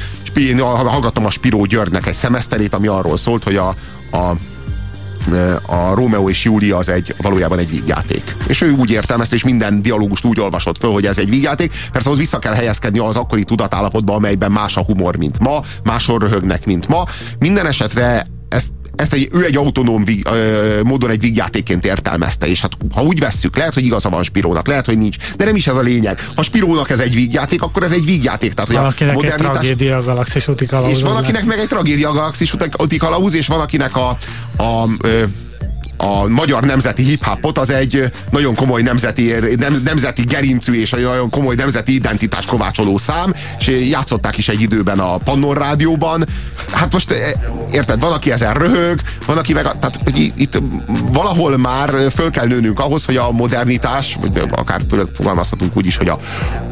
a, hallgattam a Spiró Györgynek egy szemeszterét, ami arról szólt, hogy a, a a Rómeó és Júlia az egy valójában egy vígjáték. És ő úgy értelmezte, és minden dialógust úgy olvasott föl, hogy ez egy vígjáték. Persze ahhoz vissza kell helyezkedni az akkori tudatállapotba, amelyben más a humor, mint ma, máshol röhögnek, mint ma. Minden esetre ezt ezt egy, ő egy autonóm vig, ö, módon egy vígjátékként értelmezte, és hát ha úgy vesszük, lehet, hogy igaza van Spirónak, lehet, hogy nincs, de nem is ez a lényeg. Ha Spirónak ez egy vígjáték, akkor ez egy vígjáték. Tehát, van akinek modernitás... egy tragédia a galaxis úti kalauz. És van akinek meg egy tragédia a galaxis úti kalauz, és van akinek a, a, a a magyar nemzeti hip-hopot az egy nagyon komoly nemzeti, nem, nemzeti gerincű és egy nagyon komoly nemzeti identitás kovácsoló szám, és játszották is egy időben a Pannon rádióban. Hát most eh, érted, van, aki ezen röhög, van, aki meg, tehát itt valahol már föl kell nőnünk ahhoz, hogy a modernitás, vagy akár fogalmazhatunk úgy is, hogy a,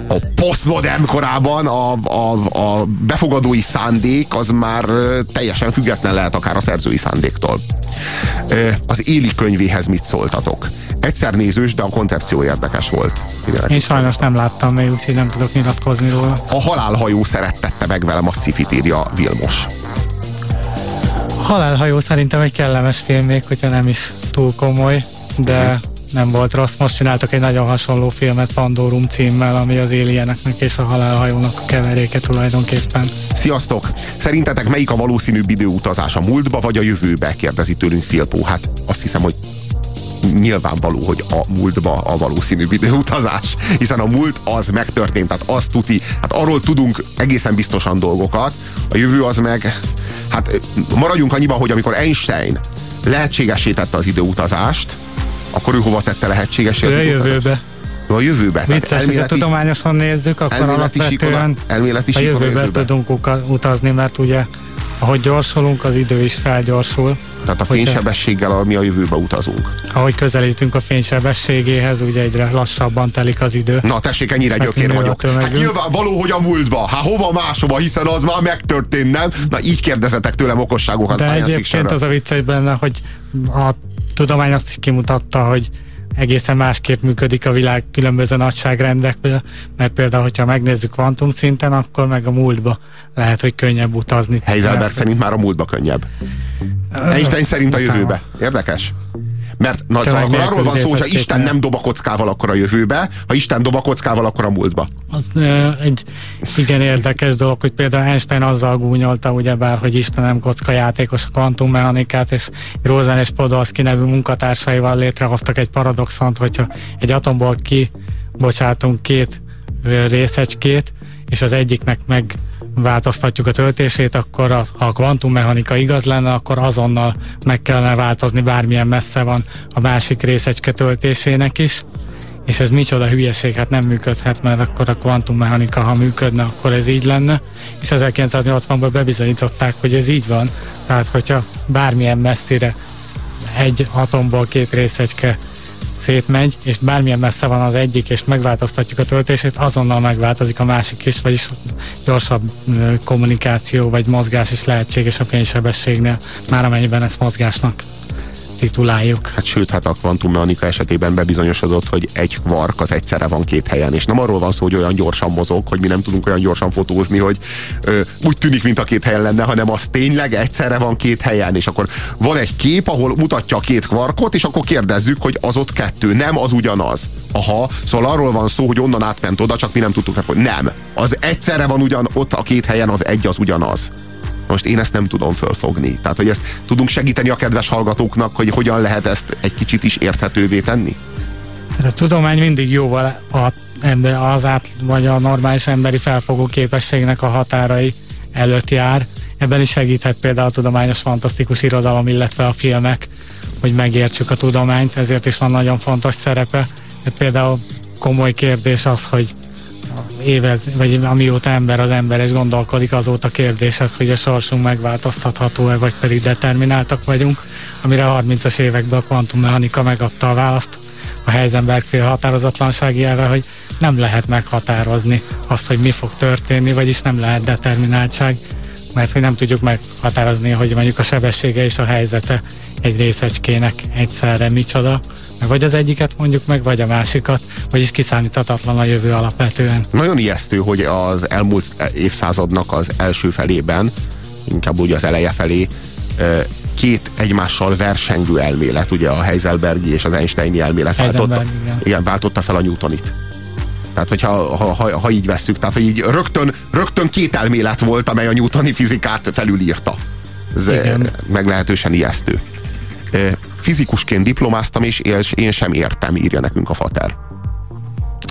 a posztmodern korában a, a, a befogadói szándék az már teljesen független lehet akár a szerzői szándéktól. Az Éli könyvéhez mit szóltatok? Egyszer nézős, de a koncepció érdekes volt. Én sajnos nem láttam még, úgyhogy nem tudok nyilatkozni róla. A halálhajó szerettette meg velem a szifit, írja Vilmos. Halálhajó szerintem egy kellemes film, még hogyha nem is túl komoly, de uh-huh. Nem volt rossz. Most csináltak egy nagyon hasonló filmet Pandorum címmel, ami az Alieneknek és a halálhajónak a keveréke tulajdonképpen. Sziasztok! Szerintetek melyik a valószínűbb időutazás a múltba vagy a jövőbe? Kérdezi tőlünk Filpó. Hát azt hiszem, hogy nyilvánvaló, hogy a múltba a valószínűbb időutazás, hiszen a múlt az megtörtént, tehát azt tuti, hát arról tudunk egészen biztosan dolgokat, a jövő az meg, hát maradjunk annyiban, hogy amikor Einstein lehetségesítette az időutazást, Akkor ő hova tette lehetséges? Ő a jövőbe. Ő a jövőbe. Vicces, elméleti, hogy tudományosan nézzük, akkor elméleti alapvetően elméleti a jövőbe, jövőbe tudunk utazni, mert ugye ahogy gyorsulunk, az idő is felgyorsul. Tehát a fénysebességgel, ami a jövőbe utazunk. Ahogy közelítünk a fénysebességéhez, ugye egyre lassabban telik az idő. Na tessék, ennyire gyökér vagyok. Hát nyilván való, hogy a múltba. Hát hova máshova, hiszen az már megtörtént, nem? Na így kérdezetek tőlem okosságokat De egyébként az a vicces benne, hogy a tudomány azt is kimutatta, hogy egészen másképp működik a világ különböző nagyságrendekből, mert például, hogyha megnézzük kvantum szinten, akkor meg a múltba lehet, hogy könnyebb utazni. Heiselberg mert... szerint már a múltba könnyebb. Einstein szerint a jövőbe. Érdekes? Mert na, szóval akkor arról van szó, hogy ha Isten nem dob a kockával, akkor a jövőbe, ha Isten dob a kockával, akkor a múltba. Az ö, egy igen érdekes dolog, hogy például Einstein azzal gúnyolta, ugyebár, hogy Isten nem kocka játékos a kvantummechanikát, és Rosen és Podolski nevű munkatársaival létrehoztak egy paradoxont, hogyha egy atomból kibocsátunk két részecskét, és az egyiknek meg változtatjuk a töltését, akkor a, ha a kvantummechanika igaz lenne, akkor azonnal meg kellene változni, bármilyen messze van a másik részecske töltésének is. És ez micsoda hülyeség, hát nem működhet, mert akkor a kvantummechanika, ha működne, akkor ez így lenne. És 1980-ban bebizonyították, hogy ez így van. Tehát, hogyha bármilyen messzire egy atomból két részecske szétmegy, és bármilyen messze van az egyik, és megváltoztatjuk a töltését, azonnal megváltozik a másik is, vagyis gyorsabb kommunikáció vagy mozgás is lehetséges a fénysebességnél, már amennyiben ezt mozgásnak tituláljuk. Hát sőt, hát a kvantummechanika esetében bebizonyosodott, hogy egy kvark az egyszerre van két helyen, és nem arról van szó, hogy olyan gyorsan mozog, hogy mi nem tudunk olyan gyorsan fotózni, hogy ö, úgy tűnik, mint a két helyen lenne, hanem az tényleg egyszerre van két helyen, és akkor van egy kép, ahol mutatja a két kvarkot, és akkor kérdezzük, hogy az ott kettő, nem az ugyanaz. Aha, szóval arról van szó, hogy onnan átment oda, csak mi nem tudtuk, hogy nem. Az egyszerre van ugyan ott a két helyen, az egy az ugyanaz. Most én ezt nem tudom fölfogni. Tehát, hogy ezt tudunk segíteni a kedves hallgatóknak, hogy hogyan lehet ezt egy kicsit is érthetővé tenni? Hát a tudomány mindig jóval a, az át, vagy a normális emberi felfogó képességnek a határai előtt jár. Ebben is segíthet például a tudományos fantasztikus irodalom, illetve a filmek, hogy megértsük a tudományt, ezért is van nagyon fontos szerepe. De például komoly kérdés az, hogy évez, vagy amióta ember az ember és gondolkodik, azóta kérdés az, hogy a sorsunk megváltoztatható-e, vagy pedig determináltak vagyunk, amire a 30-as években a kvantummechanika megadta a választ. A Heisenberg fél határozatlansági elve, hogy nem lehet meghatározni azt, hogy mi fog történni, vagyis nem lehet determináltság, mert hogy nem tudjuk meghatározni, hogy mondjuk a sebessége és a helyzete egy részecskének egyszerre micsoda, vagy az egyiket mondjuk meg, vagy a másikat, vagyis kiszámíthatatlan a jövő alapvetően. Nagyon ijesztő, hogy az elmúlt évszázadnak az első felében, inkább úgy az eleje felé, két egymással versengő elmélet, ugye a Heiselbergi és az Einsteini elmélet váltotta, igen. igen, váltotta fel a Newtonit. Tehát, hogyha ha, ha, ha így vesszük, tehát, hogy így rögtön, rögtön két elmélet volt, amely a newtoni fizikát felülírta. Ez igen. meglehetősen ijesztő fizikusként diplomáztam, és én sem értem, írja nekünk a fater.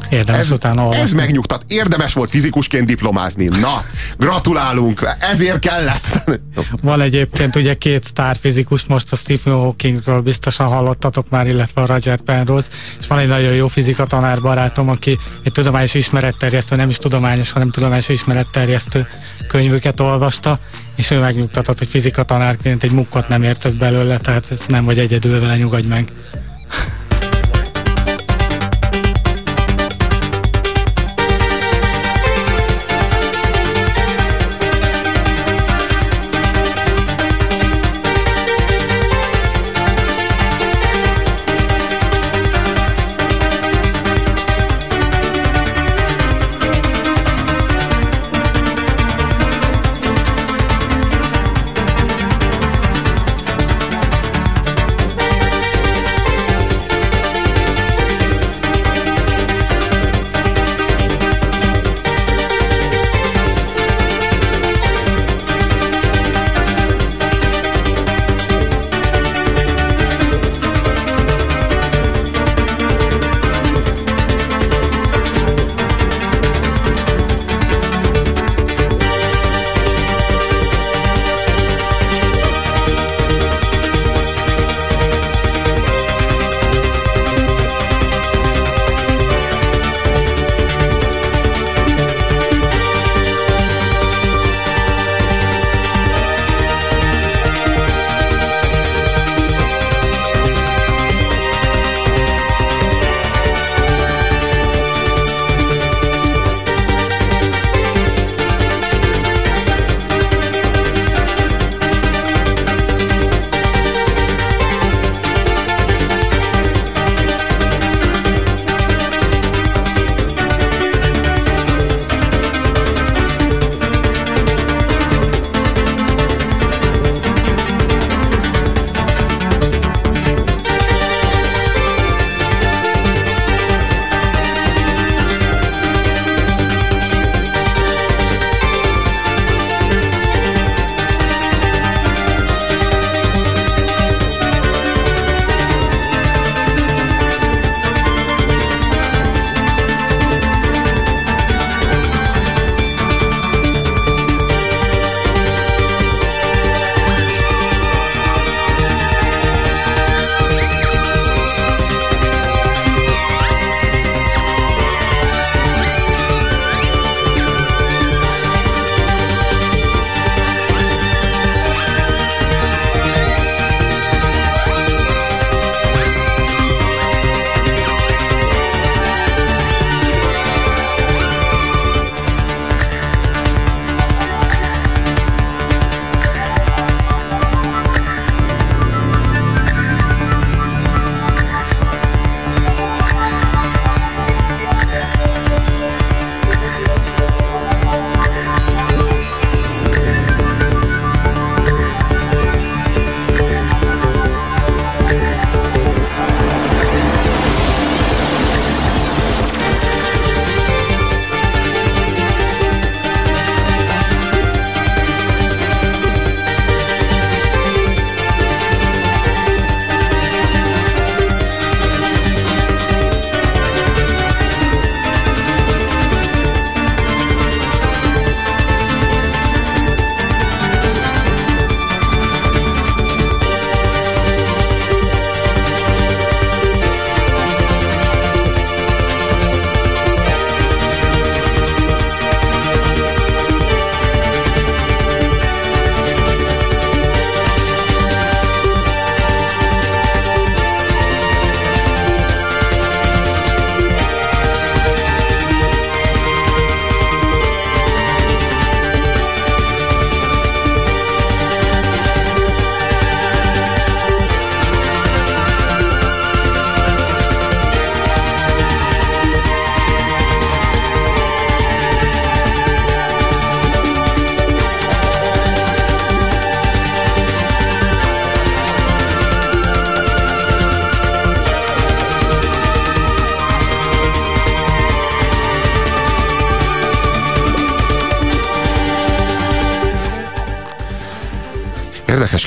Érdemes ez, utána Ez megnyugtat. Érdemes volt fizikusként diplomázni. Na, gratulálunk, ezért kellett. Van egyébként ugye két sztárfizikus, most a Stephen Hawkingról biztosan hallottatok már, illetve a Roger Penrose, és van egy nagyon jó fizika tanár barátom, aki egy tudományos ismeretterjesztő, nem is tudományos, hanem tudományos ismeretterjesztő könyvüket olvasta, és ő megnyugtatott, hogy fizika tanárként egy mukkot nem értett belőle, tehát nem vagy egyedül vele, nyugodj meg.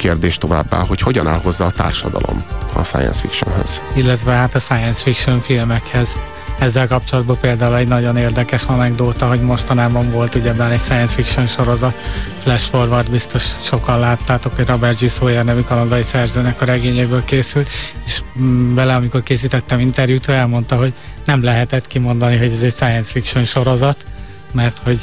Kérdés továbbá, hogy hogyan áll hozzá a társadalom a science fictionhez. Illetve hát a science fiction filmekhez. Ezzel kapcsolatban például egy nagyon érdekes anekdóta, hogy mostanában volt ugyebár egy science fiction sorozat, Flash Forward, biztos sokan láttátok, hogy Robert G. Sawyer nevű kanadai szerzőnek a regényéből készült, és mm, vele, amikor készítettem interjút, elmondta, hogy nem lehetett kimondani, hogy ez egy science fiction sorozat, mert hogy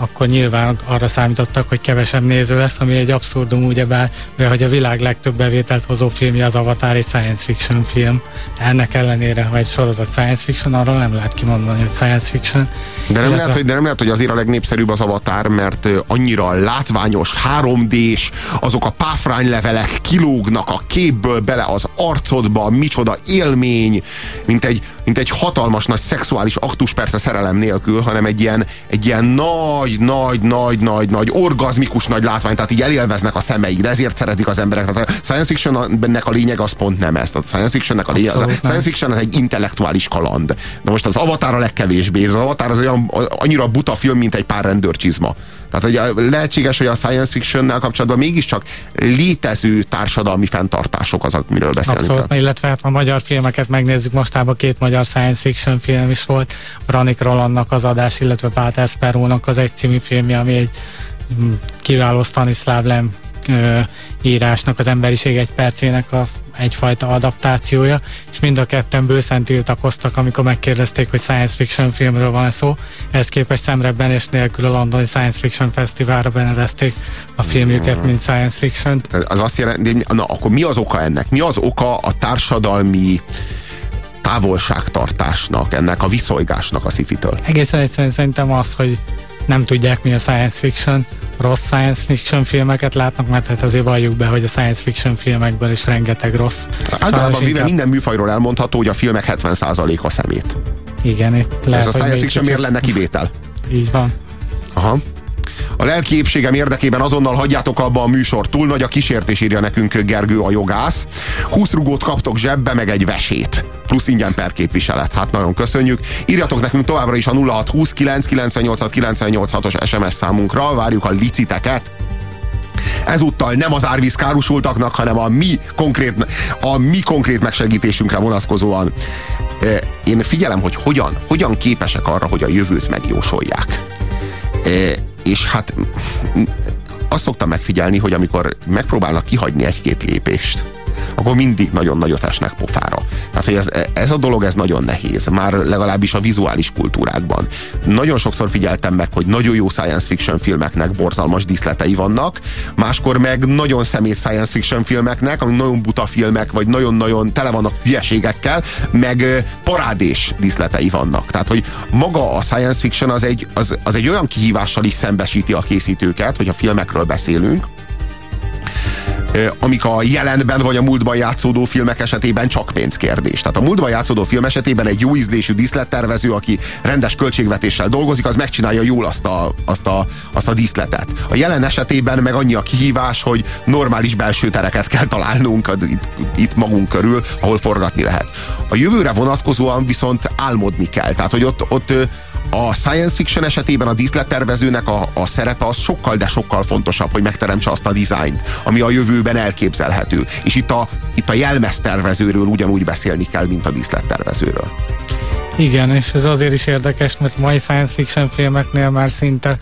akkor nyilván arra számítottak, hogy kevesebb néző lesz, ami egy abszurdum, ugyebár, mert hogy a világ legtöbb bevételt hozó filmje az Avatar egy science fiction film. Ennek ellenére, hogy egy sorozat science fiction, arról nem lehet kimondani, hogy science fiction. De nem, Illetve... lehet, hogy, de nem lehet, hogy azért a legnépszerűbb az Avatar, mert annyira látványos, 3D-s, azok a páfránylevelek kilógnak a képből bele az arcodba, micsoda élmény, mint egy, mint egy hatalmas nagy szexuális aktus, persze szerelem nélkül, hanem egy ilyen, egy ilyen nagy nagy, nagy, nagy, nagy, orgazmikus nagy látvány, tehát így elélveznek a szemeik, de ezért szeretik az emberek. Tehát a science fictionnek a lényeg az pont nem ez. Tehát a science fictionnek a lényeg, az, a science fiction az egy intellektuális kaland. De most az Avatar a legkevésbé. Az Avatar az olyan, annyira buta film, mint egy pár rendőrcsizma. Tehát hogy lehetséges, hogy a science fictionnel kapcsolatban mégiscsak létező társadalmi fenntartások azok, miről beszélünk. Abszolút, kell. illetve hát a magyar filmeket megnézzük, mostában két magyar science fiction film is volt, Ranik Rolandnak az adás, illetve Páter Sparrownak az egy című filmje, ami egy mm, kiváló Stanislav Lem írásnak, az emberiség egy percének az egyfajta adaptációja, és mind a ketten bőszen tiltakoztak, amikor megkérdezték, hogy science fiction filmről van szó. Ehhez képest és nélkül a Londoni Science Fiction Fesztiválra benevezték a filmjüket, mint science fiction -t. Az azt jelenti, na akkor mi az oka ennek? Mi az oka a társadalmi távolságtartásnak, ennek a viszolygásnak a szifitől? Egészen egyszerűen szerintem az, hogy nem tudják mi a science fiction, rossz science fiction filmeket látnak, mert hát azért valljuk be, hogy a science fiction filmekből is rengeteg rossz. Általában véve minden műfajról elmondható, hogy a filmek 70%-a szemét. Igen, itt lehet, Ez a science fiction miért lenne kivétel? Így van. Aha. A lelki épségem érdekében azonnal hagyjátok abba a műsor. Túl nagy a kísértés, írja nekünk Gergő a jogász. 20 rugót kaptok zsebbe, meg egy vesét. Plusz ingyen per képviselet. Hát nagyon köszönjük. Írjatok nekünk továbbra is a 0620 998 os SMS számunkra. Várjuk a liciteket. Ezúttal nem az árvíz károsultaknak, hanem a mi konkrét, a mi konkrét megsegítésünkre vonatkozóan. Én figyelem, hogy hogyan, hogyan képesek arra, hogy a jövőt megjósolják és hát azt szoktam megfigyelni, hogy amikor megpróbálnak kihagyni egy-két lépést, akkor mindig nagyon nagyot esnek pofára. Tehát, hogy ez, ez a dolog, ez nagyon nehéz, már legalábbis a vizuális kultúrákban. Nagyon sokszor figyeltem meg, hogy nagyon jó science fiction filmeknek borzalmas díszletei vannak, máskor meg nagyon szemét science fiction filmeknek, ami nagyon buta filmek, vagy nagyon-nagyon tele vannak hülyeségekkel, meg parádés díszletei vannak. Tehát, hogy maga a science fiction az egy, az, az egy olyan kihívással is szembesíti a készítőket, hogy a filmekről beszélünk, amik a jelenben vagy a múltban játszódó filmek esetében csak pénzkérdés. Tehát a múltban játszódó film esetében egy jó ízlésű díszlettervező, aki rendes költségvetéssel dolgozik, az megcsinálja jól azt a, azt a, azt a díszletet. A jelen esetében meg annyi a kihívás, hogy normális belső tereket kell találnunk itt, itt magunk körül, ahol forgatni lehet. A jövőre vonatkozóan viszont álmodni kell. Tehát, hogy ott, ott a science fiction esetében a díszlettervezőnek a, a szerepe az sokkal, de sokkal fontosabb, hogy megteremtse azt a dizájnt, ami a jövőben elképzelhető. És itt a, itt a jelmeztervezőről ugyanúgy beszélni kell, mint a díszlettervezőről. Igen, és ez azért is érdekes, mert mai science fiction filmeknél már szinte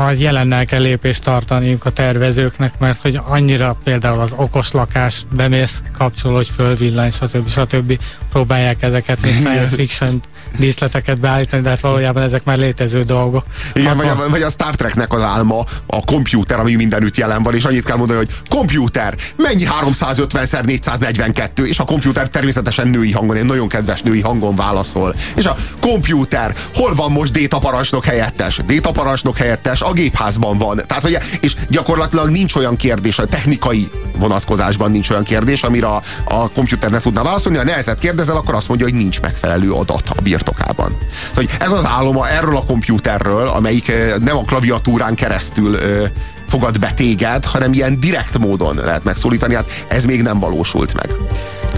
a jelennel kell lépést tartaniuk a tervezőknek, mert hogy annyira például az okos lakás bemész, kapcsol, hogy fölvillan, stb. stb. próbálják ezeket, mint science fiction díszleteket beállítani, de hát valójában ezek már létező dolgok. Igen, vagy, a, vagy a Star Treknek az álma, a kompjúter, ami mindenütt jelen van, és annyit kell mondani, hogy kompjúter, mennyi 350 442 és a kompjúter természetesen női hangon, egy nagyon kedves női hangon válaszol. És a kompjúter, hol van most Déta parancsnok helyettes? Déta parancsnok helyettes a gépházban van. Tehát, hogy, és gyakorlatilag nincs olyan kérdés, a technikai vonatkozásban nincs olyan kérdés, amire a, a kompjúter ne tudna válaszolni. Ha nehezet kérdezel, akkor azt mondja, hogy nincs megfelelő adat a birtokában. Szóval, hogy ez az áloma erről a kompjúterről, amelyik nem a klaviatúrán keresztül fogad be téged, hanem ilyen direkt módon lehet megszólítani. Hát ez még nem valósult meg.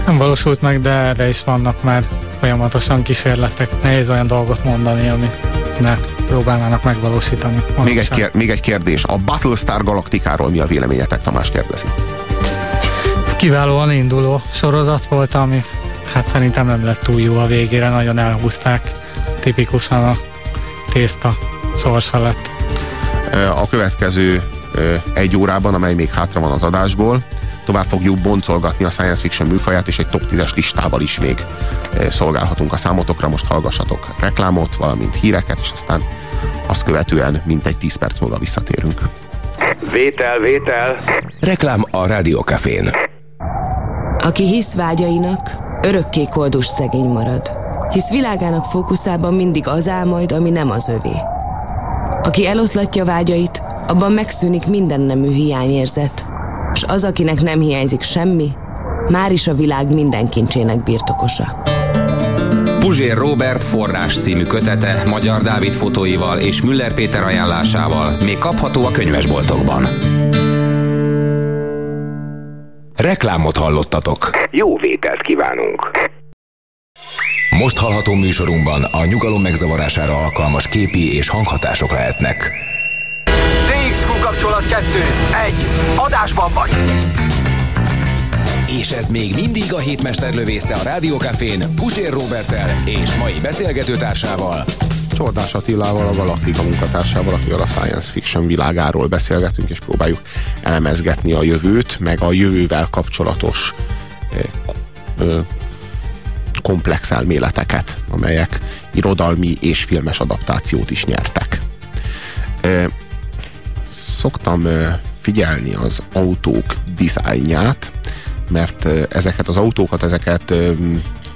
Nem valósult meg, de erre is vannak már folyamatosan kísérletek. Nehéz olyan dolgot mondani, amit ne próbálnának megvalósítani. Még egy, kér, még egy kérdés. A Battlestar Galaktikáról mi a véleményetek? Tamás kérdezi. Kiválóan induló sorozat volt, ami hát szerintem nem lett túl jó a végére, nagyon elhúzták. Tipikusan a tészta sorsa lett. A következő egy órában, amely még hátra van az adásból, tovább fogjuk boncolgatni a science fiction műfaját, és egy top 10-es listával is még szolgálhatunk a számotokra. Most hallgassatok reklámot, valamint híreket, és aztán azt követően mintegy 10 perc múlva visszatérünk. Vétel, vétel! Reklám a Rádiókafén. Aki hisz vágyainak, örökké koldus szegény marad. Hisz világának fókuszában mindig az áll majd, ami nem az övé. Aki eloszlatja vágyait, abban megszűnik minden nemű hiányérzet, és az, akinek nem hiányzik semmi, már is a világ minden kincsének birtokosa. Puzsér Robert forrás című kötete Magyar Dávid fotóival és Müller Péter ajánlásával még kapható a könyvesboltokban. Reklámot hallottatok. Jó vételt kívánunk! Most hallható műsorunkban a nyugalom megzavarására alkalmas képi és hanghatások lehetnek. DXQ kapcsolat 2. 1. Adásban vagy! És ez még mindig a hétmester lövésze a Rádiókafén Pusér Robertel és mai beszélgetőtársával. Csordás Attilával, a Galaktika munkatársával, akivel a science fiction világáról beszélgetünk, és próbáljuk elemezgetni a jövőt, meg a jövővel kapcsolatos komplex elméleteket, amelyek irodalmi és filmes adaptációt is nyertek. Szoktam figyelni az autók dizájnját, mert ezeket az autókat, ezeket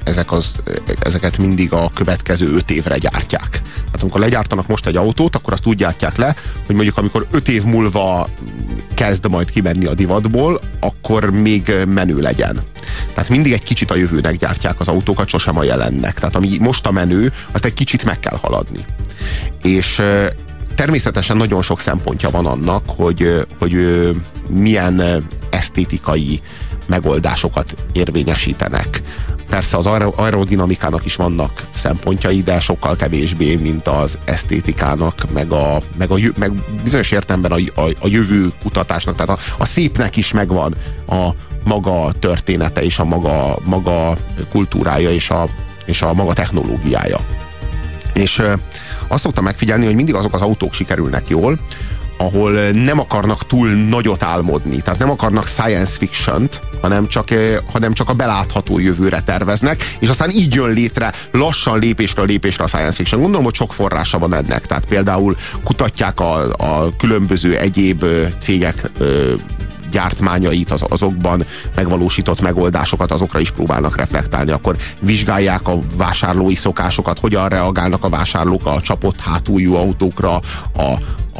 ezek az, ezeket mindig a következő öt évre gyártják. Tehát amikor legyártanak most egy autót, akkor azt úgy gyártják le, hogy mondjuk amikor öt év múlva kezd majd kimenni a divatból, akkor még menő legyen. Tehát mindig egy kicsit a jövőnek gyártják az autókat, sosem a jelennek. Tehát ami most a menő, azt egy kicsit meg kell haladni. És természetesen nagyon sok szempontja van annak, hogy, hogy milyen esztétikai megoldásokat érvényesítenek. Persze az aerodinamikának is vannak szempontjai, de sokkal kevésbé, mint az esztétikának, meg, a, meg, a, meg bizonyos értelemben a, a, a jövő kutatásnak. Tehát a, a szépnek is megvan a maga története, és a maga, maga kultúrája, és a, és a maga technológiája. És azt szoktam megfigyelni, hogy mindig azok az autók sikerülnek jól, ahol nem akarnak túl nagyot álmodni, tehát nem akarnak science fiction-t, hanem csak, hanem csak a belátható jövőre terveznek, és aztán így jön létre lassan lépésről lépésre a science fiction. Gondolom, hogy sok forrása van ennek, tehát például kutatják a, a különböző egyéb cégek gyártmányait, az, azokban megvalósított megoldásokat, azokra is próbálnak reflektálni. Akkor vizsgálják a vásárlói szokásokat, hogyan reagálnak a vásárlók a csapott hátuljú autókra, a,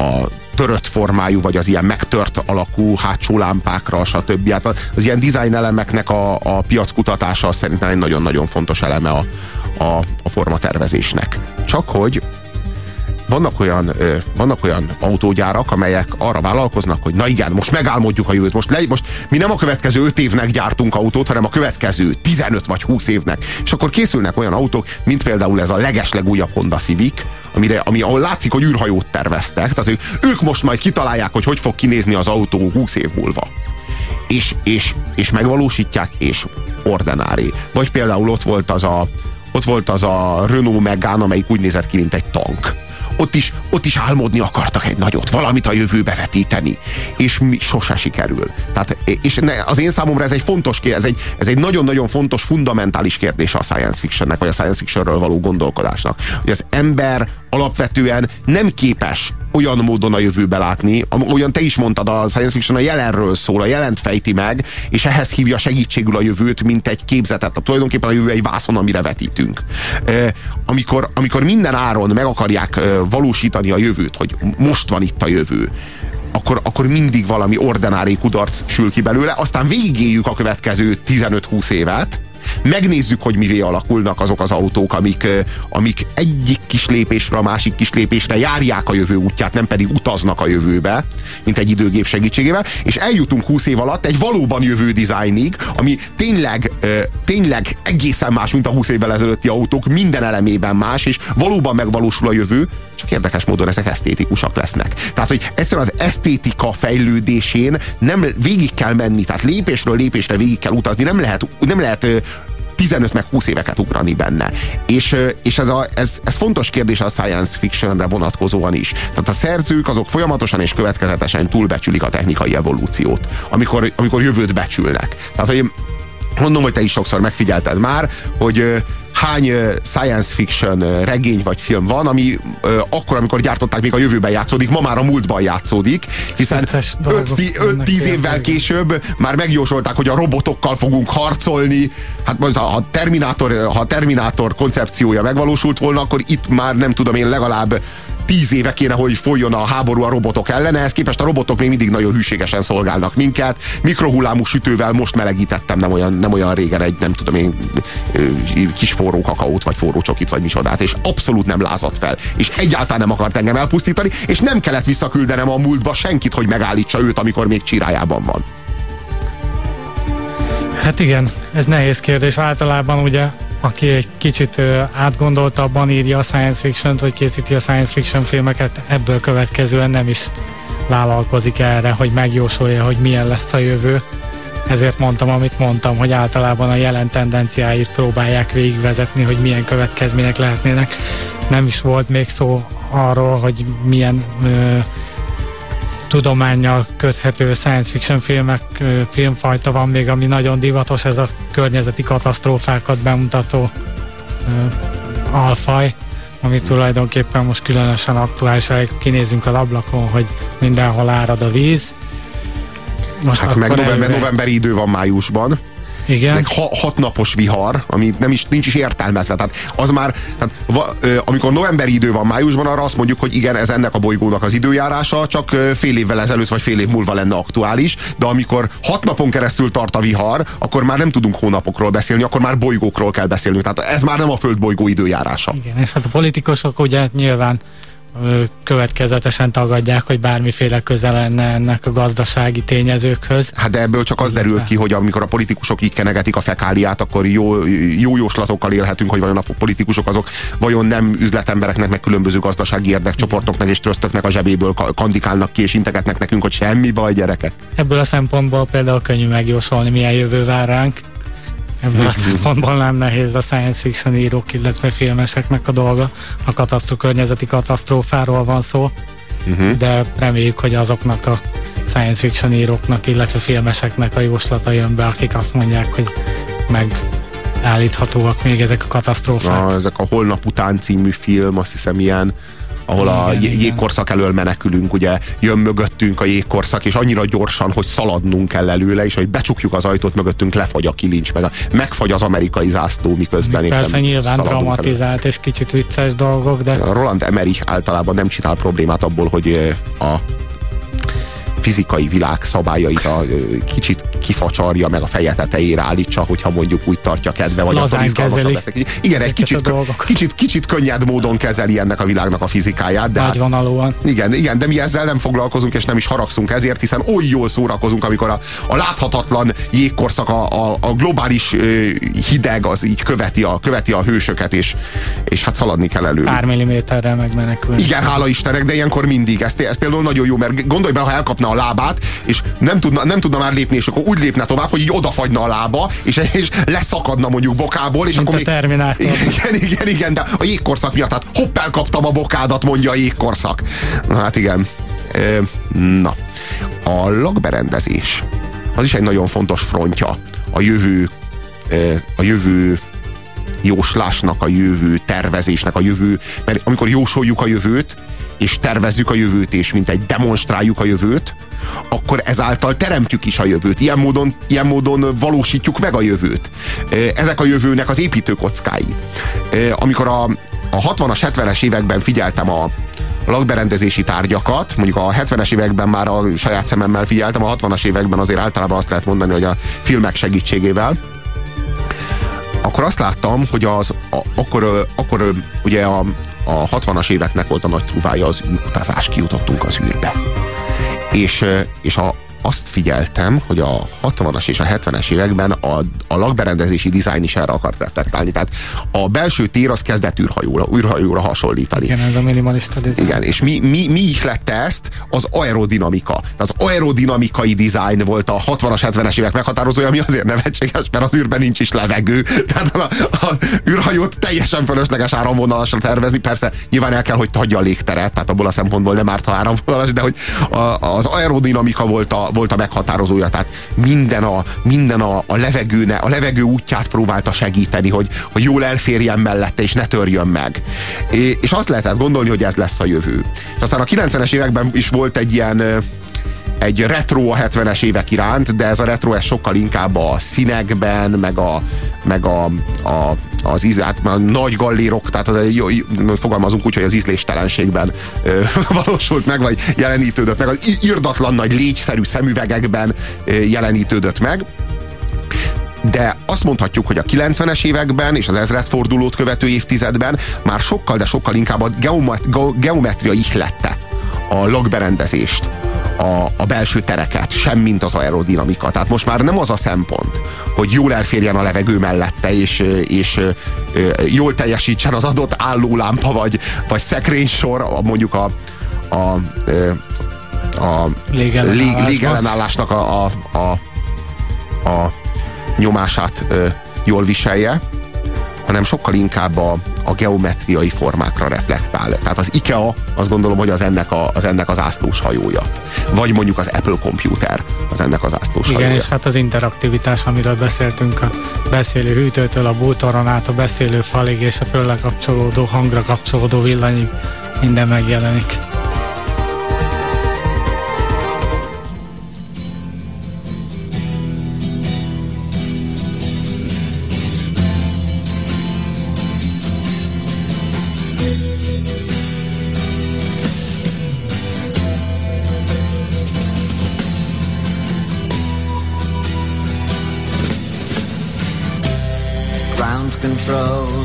a törött formájú, vagy az ilyen megtört alakú hátsó lámpákra, stb. Hát az ilyen design elemeknek a, a piackutatása szerintem egy nagyon-nagyon fontos eleme a, a, a formatervezésnek. Csak hogy vannak olyan, vannak olyan autógyárak, amelyek arra vállalkoznak, hogy na igen, most megálmodjuk a jövőt, most, le, most mi nem a következő 5 évnek gyártunk autót, hanem a következő 15 vagy 20 évnek. És akkor készülnek olyan autók, mint például ez a legeslegújabb Honda Civic, amire, ami, ahol látszik, hogy űrhajót terveztek, tehát ők, ők most majd kitalálják, hogy hogy fog kinézni az autó 20 év múlva. És, és, és megvalósítják, és ordinári. Vagy például ott volt az a, ott volt az a Renault Megane, amelyik úgy nézett ki, mint egy tank ott is, ott is álmodni akartak egy nagyot, valamit a jövőbe vetíteni, és mi sose sikerül. Tehát, és az én számomra ez egy fontos ez egy, ez egy nagyon-nagyon fontos, fundamentális kérdés a science fictionnek, vagy a science fictionről való gondolkodásnak. Hogy az ember alapvetően nem képes olyan módon a jövőbe látni, olyan te is mondtad, a science fiction a jelenről szól, a jelent fejti meg, és ehhez hívja segítségül a jövőt, mint egy képzetet. Tehát tulajdonképpen a jövő egy vászon, amire vetítünk. Amikor, amikor minden áron meg akarják valósítani a jövőt, hogy most van itt a jövő, akkor, akkor mindig valami ordinári kudarc sül ki belőle, aztán végigéljük a következő 15-20 évet, megnézzük, hogy mivé alakulnak azok az autók, amik, amik egyik kis lépésre, a másik kis lépésre járják a jövő útját, nem pedig utaznak a jövőbe, mint egy időgép segítségével, és eljutunk 20 év alatt egy valóban jövő dizájnig, ami tényleg, tényleg egészen más, mint a 20 évvel ezelőtti autók, minden elemében más, és valóban megvalósul a jövő, csak érdekes módon ezek esztétikusak lesznek. Tehát, hogy egyszerűen az esztétika fejlődésén nem végig kell menni, tehát lépésről lépésre végig kell utazni, nem lehet, nem lehet 15 meg 20 éveket ugrani benne. És, és ez, a, ez, ez fontos kérdés a science fictionre vonatkozóan is. Tehát a szerzők azok folyamatosan és következetesen túlbecsülik a technikai evolúciót, amikor, amikor jövőt becsülnek. Tehát, hogy mondom, hogy te is sokszor megfigyelted már, hogy hány science fiction regény vagy film van, ami akkor, amikor gyártották, még a jövőben játszódik, ma már a múltban játszódik, hiszen 5-10 évvel később már megjósolták, hogy a robotokkal fogunk harcolni. Hát most ha a Terminátor, ha a Terminátor koncepciója megvalósult volna, akkor itt már nem tudom én legalább tíz éve kéne, hogy folyjon a háború a robotok ellene, ehhez képest a robotok még mindig nagyon hűségesen szolgálnak minket. Mikrohullámú sütővel most melegítettem nem olyan, nem olyan régen egy, nem tudom én, kis forró kakaót, vagy forró csokit, vagy misodát, és abszolút nem lázadt fel. És egyáltalán nem akart engem elpusztítani, és nem kellett visszaküldenem a múltba senkit, hogy megállítsa őt, amikor még csirájában van. Hát igen, ez nehéz kérdés. Általában ugye aki egy kicsit átgondoltabban írja a science fiction hogy készíti a science fiction filmeket, ebből következően nem is vállalkozik erre, hogy megjósolja, hogy milyen lesz a jövő. Ezért mondtam, amit mondtam, hogy általában a jelen tendenciáit próbálják végigvezetni, hogy milyen következmények lehetnének. Nem is volt még szó arról, hogy milyen ö, tudományjal köthető science fiction filmek, filmfajta van még, ami nagyon divatos, ez a környezeti katasztrófákat bemutató alfaj, ami tulajdonképpen most különösen aktuális, kinézünk a ablakon, hogy mindenhol árad a víz. Most hát meg november, novemberi idő van májusban. Igen. Meg ha, hat napos vihar, ami nem is, nincs is értelmezve. Tehát az már, tehát, va, ö, amikor novemberi idő van májusban, arra azt mondjuk, hogy igen, ez ennek a bolygónak az időjárása, csak fél évvel ezelőtt vagy fél év múlva lenne aktuális, de amikor hat napon keresztül tart a vihar, akkor már nem tudunk hónapokról beszélni, akkor már bolygókról kell beszélni. Tehát ez már nem a föld bolygó időjárása. Igen, és hát a politikusok ugye nyilván következetesen tagadják, hogy bármiféle köze lenne ennek a gazdasági tényezőkhöz. Hát de ebből csak az derül ki, hogy amikor a politikusok így kenegetik a fekáliát, akkor jó, jó jóslatokkal élhetünk, hogy vajon a politikusok azok vajon nem üzletembereknek, meg különböző gazdasági érdekcsoportoknak és trösztöknek a zsebéből kandikálnak ki és integetnek nekünk, hogy semmi baj, gyerekek. Ebből a szempontból például könnyű megjósolni, milyen jövő vár ránk. Ebből a szempontból nem nehéz a science fiction írók, illetve filmeseknek a dolga. A katasztro környezeti katasztrófáról van szó, uh-huh. de reméljük, hogy azoknak a science fiction íróknak, illetve filmeseknek a jóslata jön be, akik azt mondják, hogy meg állíthatóak még ezek a katasztrófák. Na, ezek a Holnap után című film, azt hiszem ilyen ahol a jégkorszak elől menekülünk, ugye jön mögöttünk a jégkorszak, és annyira gyorsan, hogy szaladnunk kell előle, és hogy becsukjuk az ajtót mögöttünk, lefagy a kilincs, meg a, megfagy az amerikai zászló, miközben Mi Persze nyilván dramatizált elő. és kicsit vicces dolgok, de... Roland Emmerich általában nem csinál problémát abból, hogy a fizikai világ szabályait a, kicsit kifacsarja, meg a feje tetejére állítsa, hogyha mondjuk úgy tartja kedve, vagy Lazán akkor izgalmasabb lesz. Igen, egy kicsit, kicsit, kicsit könnyed módon kezeli ennek a világnak a fizikáját. De hát, igen, igen, de mi ezzel nem foglalkozunk, és nem is haragszunk ezért, hiszen oly jól szórakozunk, amikor a, a láthatatlan jégkorszak, a, a, a globális ö, hideg az így követi a, követi a hősöket, és, és hát szaladni kell elő. Pár milliméterrel megmenekülni. Igen, hála Istenek, de ilyenkor mindig. Ez, ez például nagyon jó, mert gondolj be, ha elkapna a lábát, és nem tudna, nem tudna már lépni, és akkor úgy lépne tovább, hogy így odafagyna a lába, és, és leszakadna mondjuk bokából, és Mint akkor a Terminátor. Igen, igen, igen, de a jégkorszak miatt, hát hopp, elkaptam a bokádat, mondja a jégkorszak. Na hát igen. Na, a lakberendezés az is egy nagyon fontos frontja a jövő a jövő jóslásnak, a jövő tervezésnek, a jövő, mert amikor jósoljuk a jövőt, és tervezzük a jövőt, és mint egy demonstráljuk a jövőt, akkor ezáltal teremtjük is a jövőt. Ilyen módon, ilyen módon valósítjuk meg a jövőt. Ezek a jövőnek az építőkockái. Amikor a, a 60-as, 70-es években figyeltem a, lakberendezési tárgyakat, mondjuk a 70-es években már a saját szememmel figyeltem, a 60-as években azért általában azt lehet mondani, hogy a filmek segítségével, akkor azt láttam, hogy az, a, akkor, akkor ugye a, a 60-as éveknek volt a nagy truvája az űrutazás, kijutottunk az űrbe. És, és a, azt figyeltem, hogy a 60-as és a 70-es években a, a lakberendezési dizájn is erre akart reflektálni. Tehát a belső tér az kezdett űrhajóra, űrhajóra hasonlítani. Igen, ez a minimalista dizájn. Igen, és mi, mi, mi ihlette ezt? Az aerodinamika. Az aerodinamikai dizájn volt a 60-as, 70-es évek meghatározója, ami azért nevetséges, mert az űrben nincs is levegő. Tehát a, a űrhajót teljesen fölösleges áramvonalasra tervezni. Persze nyilván el kell, hogy hagyja a légteret, tehát abból a szempontból nem árt, ha áramvonalas, de hogy a, az aerodinamika volt a, volt a meghatározója, tehát minden a, minden a, a levegőne, a levegő útját próbálta segíteni, hogy, hogy jól elférjen mellette, és ne törjön meg. És azt lehetett gondolni, hogy ez lesz a jövő. És aztán a 90-es években is volt egy ilyen egy retro a 70-es évek iránt, de ez a retro ez sokkal inkább a színekben, meg a, meg a, a az íz, hát a nagy gallérok, tehát az, jó, fogalmazunk úgy, hogy az ízléstelenségben ö, valósult meg, vagy jelenítődött meg, az irdatlan nagy légyszerű szemüvegekben ö, jelenítődött meg. De azt mondhatjuk, hogy a 90-es években és az ezredfordulót követő évtizedben már sokkal, de sokkal inkább a geomet, geometria ihlette a lakberendezést a, a belső tereket, semmint az aerodinamika. Tehát most már nem az a szempont, hogy jól elférjen a levegő mellette, és, és jól teljesítsen az adott állólámpa, vagy, vagy szekrénysor, mondjuk a, a, a légellenállásnak a, a, a, a nyomását jól viselje, hanem sokkal inkább a, a geometriai formákra reflektál. Tehát az IKEA azt gondolom, hogy az ennek, a, az ennek az ászlós hajója. Vagy mondjuk az Apple Computer az ennek az ászlós Igen, hajója. és hát az interaktivitás, amiről beszéltünk, a beszélő hűtőtől a bútoron át a beszélő falig és a fölle kapcsolódó, hangra kapcsolódó villanyig minden megjelenik.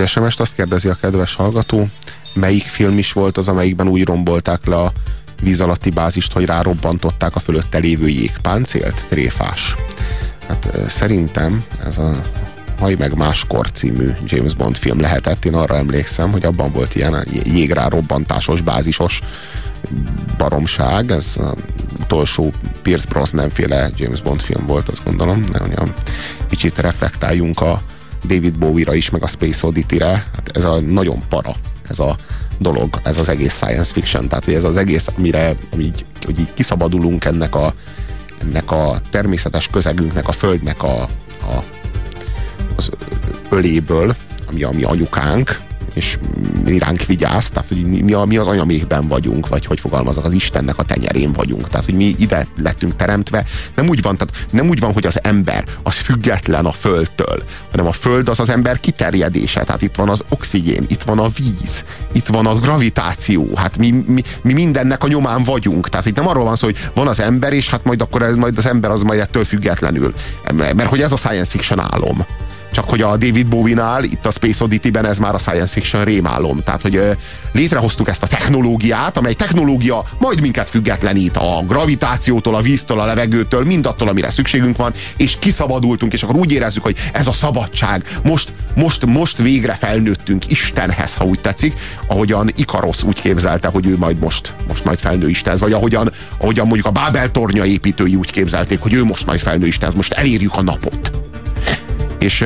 Egy SMS-t, azt kérdezi a kedves hallgató, melyik film is volt az, amelyikben úgy rombolták le a víz alatti bázist, hogy rárobbantották a fölötte lévő jégpáncélt? Tréfás. Hát szerintem ez a Haj meg máskor című James Bond film lehetett. Én arra emlékszem, hogy abban volt ilyen jégrá robbantásos, bázisos baromság. Ez az utolsó Pierce Brosnan féle James Bond film volt, azt gondolom. De, a kicsit reflektáljunk a David Bowie-ra is, meg a Space Oddity-re. Hát ez a nagyon para, ez a dolog, ez az egész science fiction. Tehát, hogy ez az egész, amire ami így, hogy így kiszabadulunk ennek a, ennek a természetes közegünknek, a földnek a, a az öléből, ami a mi anyukánk, és ránk vigyáz, tehát hogy mi, a, mi az anyaméhben vagyunk, vagy hogy fogalmazok, az Istennek a tenyerén vagyunk. Tehát, hogy mi ide lettünk teremtve. Nem úgy van, tehát nem úgy van, hogy az ember az független a földtől, hanem a föld az az ember kiterjedése. Tehát itt van az oxigén, itt van a víz, itt van a gravitáció. Hát mi, mi, mi mindennek a nyomán vagyunk. Tehát itt nem arról van szó, hogy van az ember, és hát majd akkor ez, majd az ember az majd ettől függetlenül. Mert hogy ez a science fiction álom. Csak hogy a David Bowie-nál, itt a Space Oddity-ben ez már a science fiction rémálom. Tehát, hogy létrehoztuk ezt a technológiát, amely technológia majd minket függetlenít a gravitációtól, a víztől, a levegőtől, mindattól, amire szükségünk van, és kiszabadultunk, és akkor úgy érezzük, hogy ez a szabadság. Most, most, most végre felnőttünk Istenhez, ha úgy tetszik, ahogyan Ikarosz úgy képzelte, hogy ő majd most, most majd felnő Istenhez, vagy ahogyan, ahogyan mondjuk a Bábel tornya építői úgy képzelték, hogy ő most majd felnő Istenhez, most elérjük a napot és,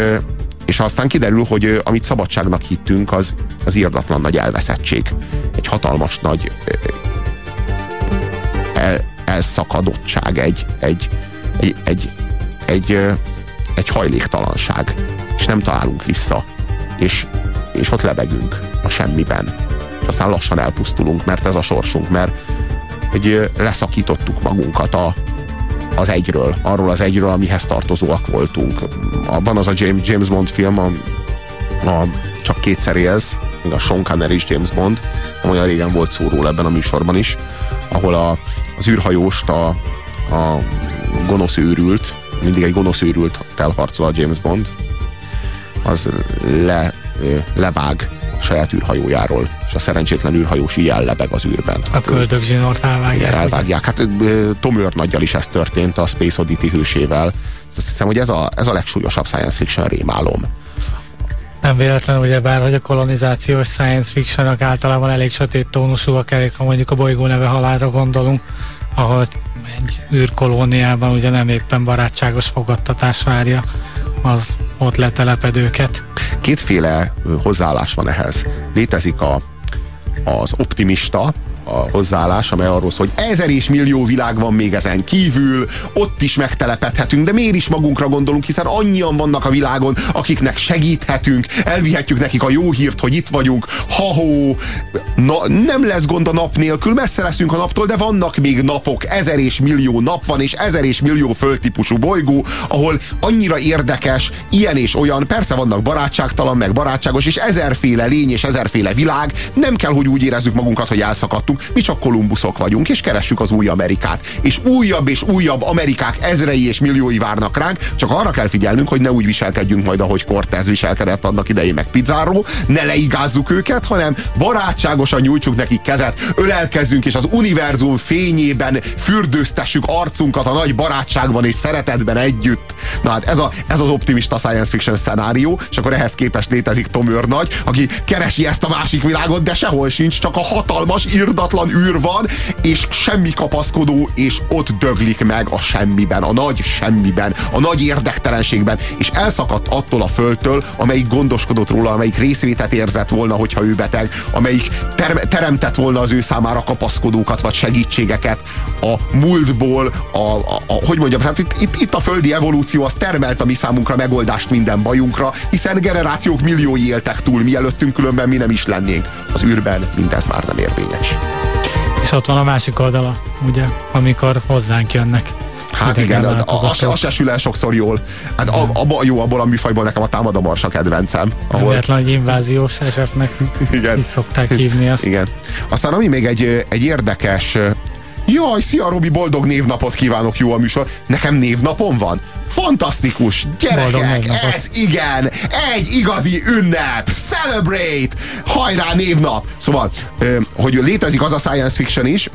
és aztán kiderül, hogy amit szabadságnak hittünk, az, az írdatlan nagy elveszettség. Egy hatalmas nagy el, elszakadottság, egy, egy, egy, egy, egy, egy hajléktalanság, és nem találunk vissza. És, és ott lebegünk a semmiben. És aztán lassan elpusztulunk, mert ez a sorsunk, mert hogy leszakítottuk magunkat a, az egyről, arról az egyről, amihez tartozóak voltunk. Van az a James, Bond film, a, a Csak kétszer élsz, még a Sean Connery és James Bond, olyan régen volt szó róla ebben a műsorban is, ahol a, az űrhajóst a, a gonosz őrült, mindig egy gonosz őrült elharcol a James Bond, az le, levág saját űrhajójáról, és a szerencsétlen űrhajós ilyen lebeg az űrben. A köldögzsinort elvágják. Igen, elvágják. Hát Tom Őrnaggyal is ez történt, a Space Oddity hősével. Azt hiszem, hogy ez a, ez a legsúlyosabb science fiction rémálom. Nem véletlen, ugye bár, hogy a kolonizációs science fiction általában elég sötét tónusúak, elég, ha mondjuk a bolygó neve halálra gondolunk, ahol egy űrkolóniában ugye nem éppen barátságos fogadtatás várja az ott letelepedőket. Kétféle hozzáállás van ehhez. Létezik a, az optimista, a hozzáállás, amely arról szól, hogy ezer és millió világ van még ezen kívül, ott is megtelepedhetünk, de miért is magunkra gondolunk, hiszen annyian vannak a világon, akiknek segíthetünk, elvihetjük nekik a jó hírt, hogy itt vagyunk, ha-hó, na, nem lesz gond a nap nélkül, messze leszünk a naptól, de vannak még napok, ezer és millió nap van, és ezer és millió földtípusú bolygó, ahol annyira érdekes, ilyen és olyan, persze vannak barátságtalan, meg barátságos, és ezerféle lény és ezerféle világ, nem kell, hogy úgy érezzük magunkat, hogy elszakadtunk, mi csak Kolumbuszok vagyunk, és keressük az új Amerikát. És újabb és újabb Amerikák ezrei és milliói várnak ránk, csak arra kell figyelnünk, hogy ne úgy viselkedjünk majd, ahogy Cortez viselkedett annak idején meg Pizzáró, ne leigázzuk őket, hanem barátságosan nyújtsuk nekik kezet, ölelkezzünk, és az univerzum fényében fürdőztessük arcunkat a nagy barátságban és szeretetben együtt. Na hát ez, a, ez az optimista science fiction szenárió, és akkor ehhez képest létezik Tom Őrnagy, aki keresi ezt a másik világot, de sehol sincs, csak a hatalmas, irdatlan űr van, és semmi kapaszkodó, és ott döglik meg a semmiben, a nagy semmiben, a nagy érdektelenségben, és elszakadt attól a földtől, amelyik gondoskodott róla, amelyik részvétet érzett volna, hogyha ő beteg, amelyik ter- teremtett volna az ő számára kapaszkodókat, vagy segítségeket a múltból, a, a, a hogy mondjam, hát itt, itt, itt a földi evolúció az termelt a mi számunkra megoldást minden bajunkra, hiszen generációk milliói éltek túl, mielőttünk különben mi nem is lennénk. Az űrben mindez már nem érvényes. És ott van a másik oldala, ugye, amikor hozzánk jönnek. Hát igen, az se, se sül el sokszor jól. Hát abba, jó, abból a műfajból nekem a támad a marsa kedvencem. Ahol... Véletlen, hogy inváziós esetnek igen. is szokták hívni azt. Igen. Aztán ami még egy, egy érdekes Jaj, szia Robi, boldog névnapot kívánok, jó a műsor. Nekem névnapom van? Fantasztikus! Gyerekek, ez igen! Egy igazi ünnep! Celebrate! Hajrá névnap! Szóval, hogy létezik az a science fiction is,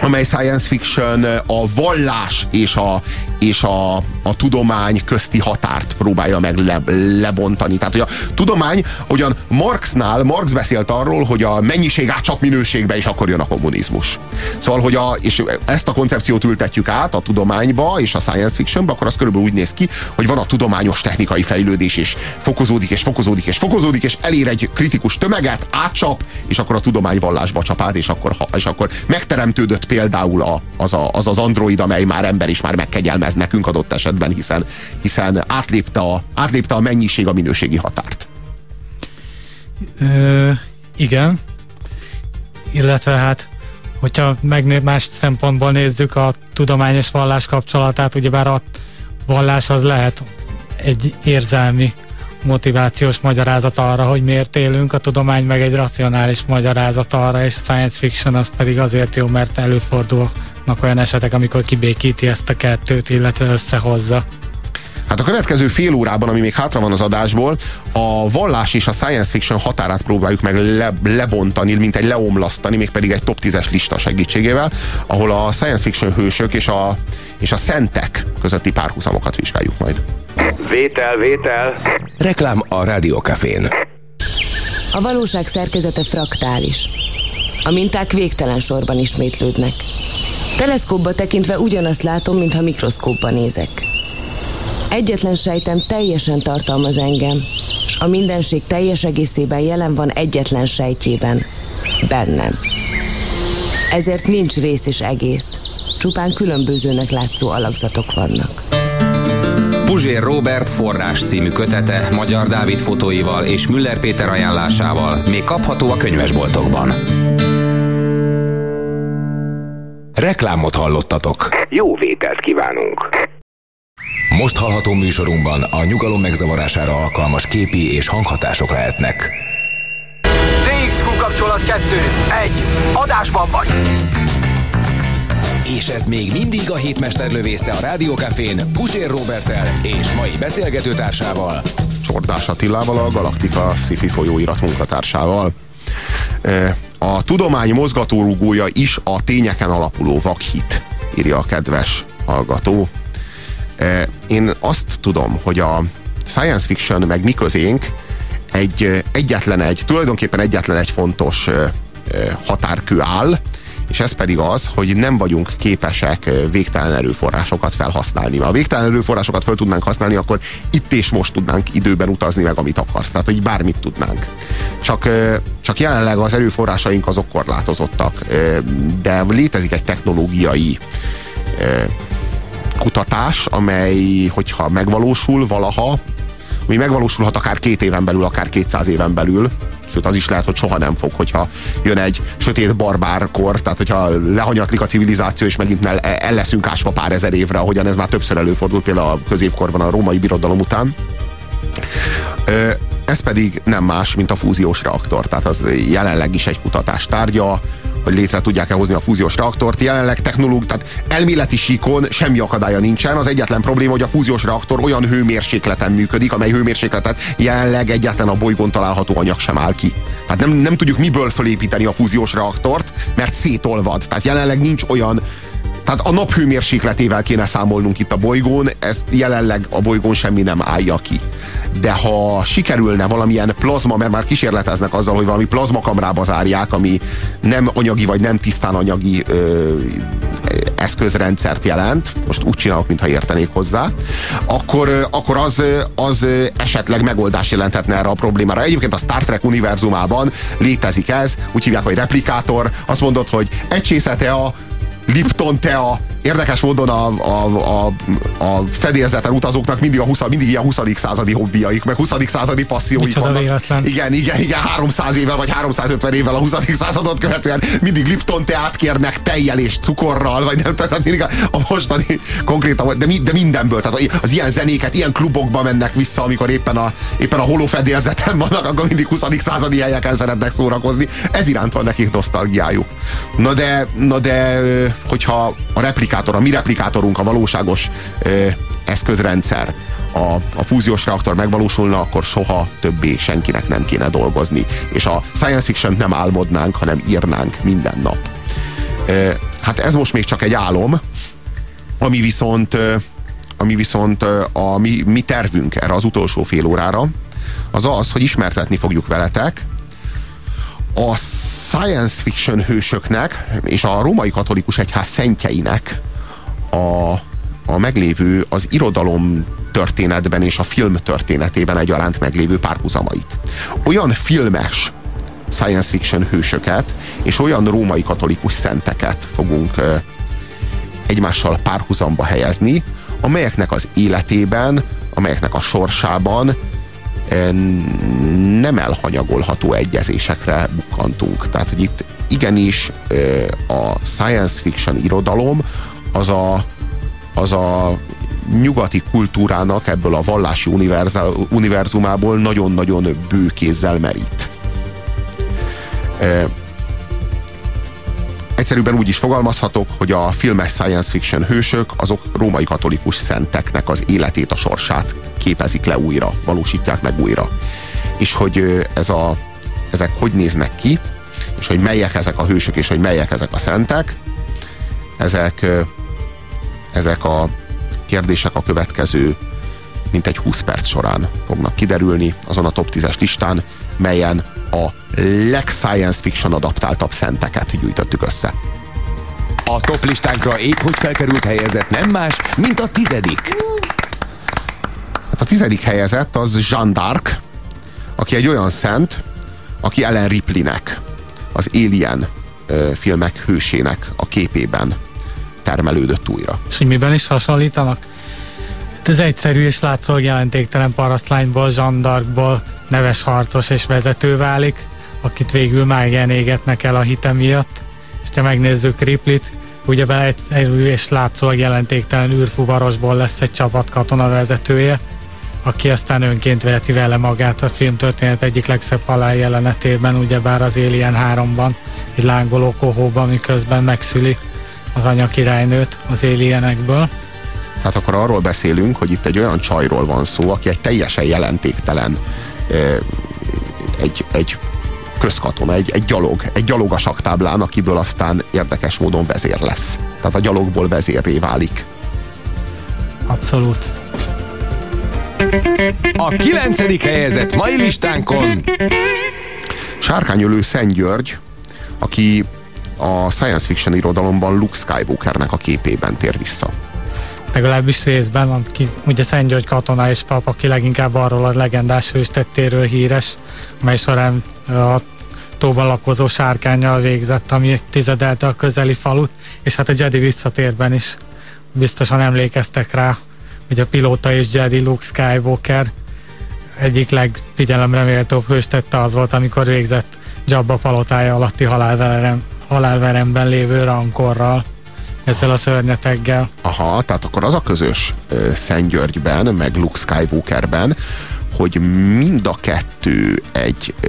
amely science fiction a vallás és a, és a, a tudomány közti határt próbálja meg le, lebontani. Tehát, hogy a tudomány, ugyan Marxnál, Marx beszélt arról, hogy a mennyiség átcsap minőségbe, és akkor jön a kommunizmus. Szóval, hogy a, és ezt a koncepciót ültetjük át a tudományba és a science fictionbe, akkor az körülbelül úgy néz ki, hogy van a tudományos technikai fejlődés, és fokozódik, és fokozódik, és fokozódik, és elér egy kritikus tömeget, átcsap, és akkor a tudomány vallásba csap át, és akkor, és akkor megteremtődött például a, az, a, az az android, amely már ember is már megkegyelmez nekünk adott esetben, hiszen, hiszen átlépte, a, átlépte a mennyiség a minőségi határt. Ö, igen. Illetve hát, hogyha megné más szempontból nézzük a tudomány és vallás kapcsolatát, ugyebár a vallás az lehet egy érzelmi motivációs magyarázat arra, hogy miért élünk, a tudomány meg egy racionális magyarázat arra, és a science fiction az pedig azért jó, mert előfordulnak olyan esetek, amikor kibékíti ezt a kettőt, illetve összehozza. Hát a következő fél órában, ami még hátra van az adásból, a vallás és a science fiction határát próbáljuk meg le, lebontani, mint egy leomlasztani, mégpedig egy top 10-es lista segítségével, ahol a science fiction hősök és a, és a szentek közötti párhuzamokat vizsgáljuk majd. Vétel, vétel. Reklám a Rádiókafén. A valóság szerkezete fraktális. A minták végtelen sorban ismétlődnek. Teleszkópba tekintve ugyanazt látom, mintha mikroszkópba nézek. Egyetlen sejtem teljesen tartalmaz engem, és a mindenség teljes egészében jelen van egyetlen sejtjében, bennem. Ezért nincs rész és egész, csupán különbözőnek látszó alakzatok vannak. Puzsér Robert forrás című kötete Magyar Dávid fotóival és Müller Péter ajánlásával még kapható a könyvesboltokban. Reklámot hallottatok. Jó vételt kívánunk. Most hallható műsorunkban a nyugalom megzavarására alkalmas képi és hanghatások lehetnek. DXQ kapcsolat 2. 1. Adásban vagy. És ez még mindig a hétmester lövésze a Rádiókafén Pusér Robertel és mai beszélgetőtársával. Csordás Attilával, a Galaktika Sci-Fi folyóirat munkatársával. E, A tudomány mozgatórugója is a tényeken alapuló vakhit, írja a kedves hallgató. E, Én azt tudom, hogy a science fiction meg mi közénk egy egyetlen egy, tulajdonképpen egyetlen egy fontos ö, határkő áll, és ez pedig az, hogy nem vagyunk képesek végtelen erőforrásokat felhasználni. Ha a végtelen erőforrásokat fel tudnánk használni, akkor itt és most tudnánk időben utazni meg, amit akarsz. Tehát, hogy bármit tudnánk. Csak, csak jelenleg az erőforrásaink azok korlátozottak. De létezik egy technológiai kutatás, amely, hogyha megvalósul valaha, ami megvalósulhat akár két éven belül, akár 200 éven belül, sőt az is lehet, hogy soha nem fog, hogyha jön egy sötét barbárkor, tehát hogyha lehanyatlik a civilizáció, és megint el, el leszünk ásva pár ezer évre, ahogyan ez már többször előfordult, például a középkorban, a római birodalom után. Ez pedig nem más, mint a fúziós reaktor. Tehát az jelenleg is egy kutatás tárgya, hogy létre tudják-e hozni a fúziós reaktort. Jelenleg technológ, tehát elméleti síkon semmi akadálya nincsen. Az egyetlen probléma, hogy a fúziós reaktor olyan hőmérsékleten működik, amely hőmérsékletet jelenleg egyetlen a bolygón található anyag sem áll ki. Tehát nem, nem tudjuk miből fölépíteni a fúziós reaktort, mert szétolvad. Tehát jelenleg nincs olyan tehát a nap hőmérsékletével kéne számolnunk itt a bolygón, ezt jelenleg a bolygón semmi nem állja ki. De ha sikerülne valamilyen plazma, mert már kísérleteznek azzal, hogy valami plazmakamrába zárják, ami nem anyagi vagy nem tisztán anyagi ö, eszközrendszert jelent, most úgy csinálok, mintha értenék hozzá, akkor, akkor az, az esetleg megoldást jelenthetne erre a problémára. Egyébként a Star Trek univerzumában létezik ez, úgy hívják, hogy replikátor. Azt mondod, hogy egy csészete a Lipton tea. Érdekes módon a, a, a, a fedélzeten utazóknak mindig, a 20, mindig ilyen 20. századi hobbiaik, meg 20. századi passzíóik Micsoda vannak. véletlen. Igen, igen, igen, 300 évvel vagy 350 évvel a 20. századot követően mindig Lipton teát kérnek tejjel és cukorral, vagy nem, tehát mindig a, a mostani konkrétan, de, mi, de mindenből, tehát az ilyen zenéket, ilyen klubokba mennek vissza, amikor éppen a, éppen a holófedélzeten vannak, akkor mindig 20. századi helyeken szeretnek szórakozni. Ez iránt van nekik nosztalgiájuk. Na de, na de hogyha a replikát replikátor, a mi replikátorunk, a valóságos ö, eszközrendszer, a, a fúziós reaktor megvalósulna, akkor soha többé senkinek nem kéne dolgozni. És a science fiction nem álmodnánk, hanem írnánk minden nap. Ö, hát ez most még csak egy álom, ami viszont, ö, ami viszont ö, a mi, mi tervünk erre az utolsó fél órára, az az, hogy ismertetni fogjuk veletek a science fiction hősöknek és a római katolikus egyház szentjeinek a, a meglévő, az irodalom történetben és a film történetében egyaránt meglévő párhuzamait. Olyan filmes science fiction hősöket és olyan római katolikus szenteket fogunk egymással párhuzamba helyezni, amelyeknek az életében, amelyeknek a sorsában nem elhanyagolható egyezésekre bukkantunk. Tehát, hogy itt igenis a science fiction irodalom az a, az a nyugati kultúrának ebből a vallási univerzumából nagyon-nagyon bő kézzel merít. Egyszerűbben úgy is fogalmazhatok, hogy a filmes science fiction hősök azok római katolikus szenteknek az életét, a sorsát képezik le újra, valósítják meg újra. És hogy ez a, ezek hogy néznek ki, és hogy melyek ezek a hősök, és hogy melyek ezek a szentek, ezek, ezek a kérdések a következő mintegy 20 perc során fognak kiderülni azon a top 10-es listán, melyen a leg-science fiction adaptáltabb szenteket gyűjtöttük össze. A top listánkra épp hogy felkerült helyezett nem más, mint a tizedik. Hát a tizedik helyezett az Jean d'Arc, aki egy olyan szent, aki Ellen Ripleynek, az Alien ö, filmek hősének a képében termelődött újra. És hogy miben is hasonlítanak? Hát ez egyszerű és látszólag jelentéktelen parasztlányból, zsandarkból neves harcos és vezető válik, akit végül mágián égetnek el a hite miatt. És ha megnézzük Riplit, ugyebár egyszerű és látszólag jelentéktelen űrfuvarosból lesz egy csapat katona vezetője, aki aztán önként veheti vele magát a filmtörténet egyik legszebb halál jelenetében, ugyebár az Alien 3-ban, egy lángoló kohóban, miközben megszüli az anya királynőt az alienekből. Tehát akkor arról beszélünk, hogy itt egy olyan csajról van szó, aki egy teljesen jelentéktelen egy, egy közkatona, egy, egy gyalog, egy gyalog a saktáblán, akiből aztán érdekes módon vezér lesz. Tehát a gyalogból vezérré válik. Abszolút. A kilencedik helyezett mai listánkon Sárkányölő Szent György, aki a science fiction irodalomban Luke Skywalkernek a képében tér vissza. Legalábbis részben, aki ugye Szent György katona és pap, aki leginkább arról a legendás hőstettéről híres, mely során a tóban lakozó sárkányjal végzett, ami tizedelte a közeli falut, és hát a Jedi visszatérben is biztosan emlékeztek rá, hogy a pilóta és Jedi Luke Skywalker egyik legfigyelemre méltóbb hőstette az volt, amikor végzett Jabba palotája alatti halálverem, halálveremben lévő rankorral, ezzel a szörnyeteggel. Aha, tehát akkor az a közös ö, Szent Györgyben, meg Luke Skywalkerben, hogy mind a kettő egy ö,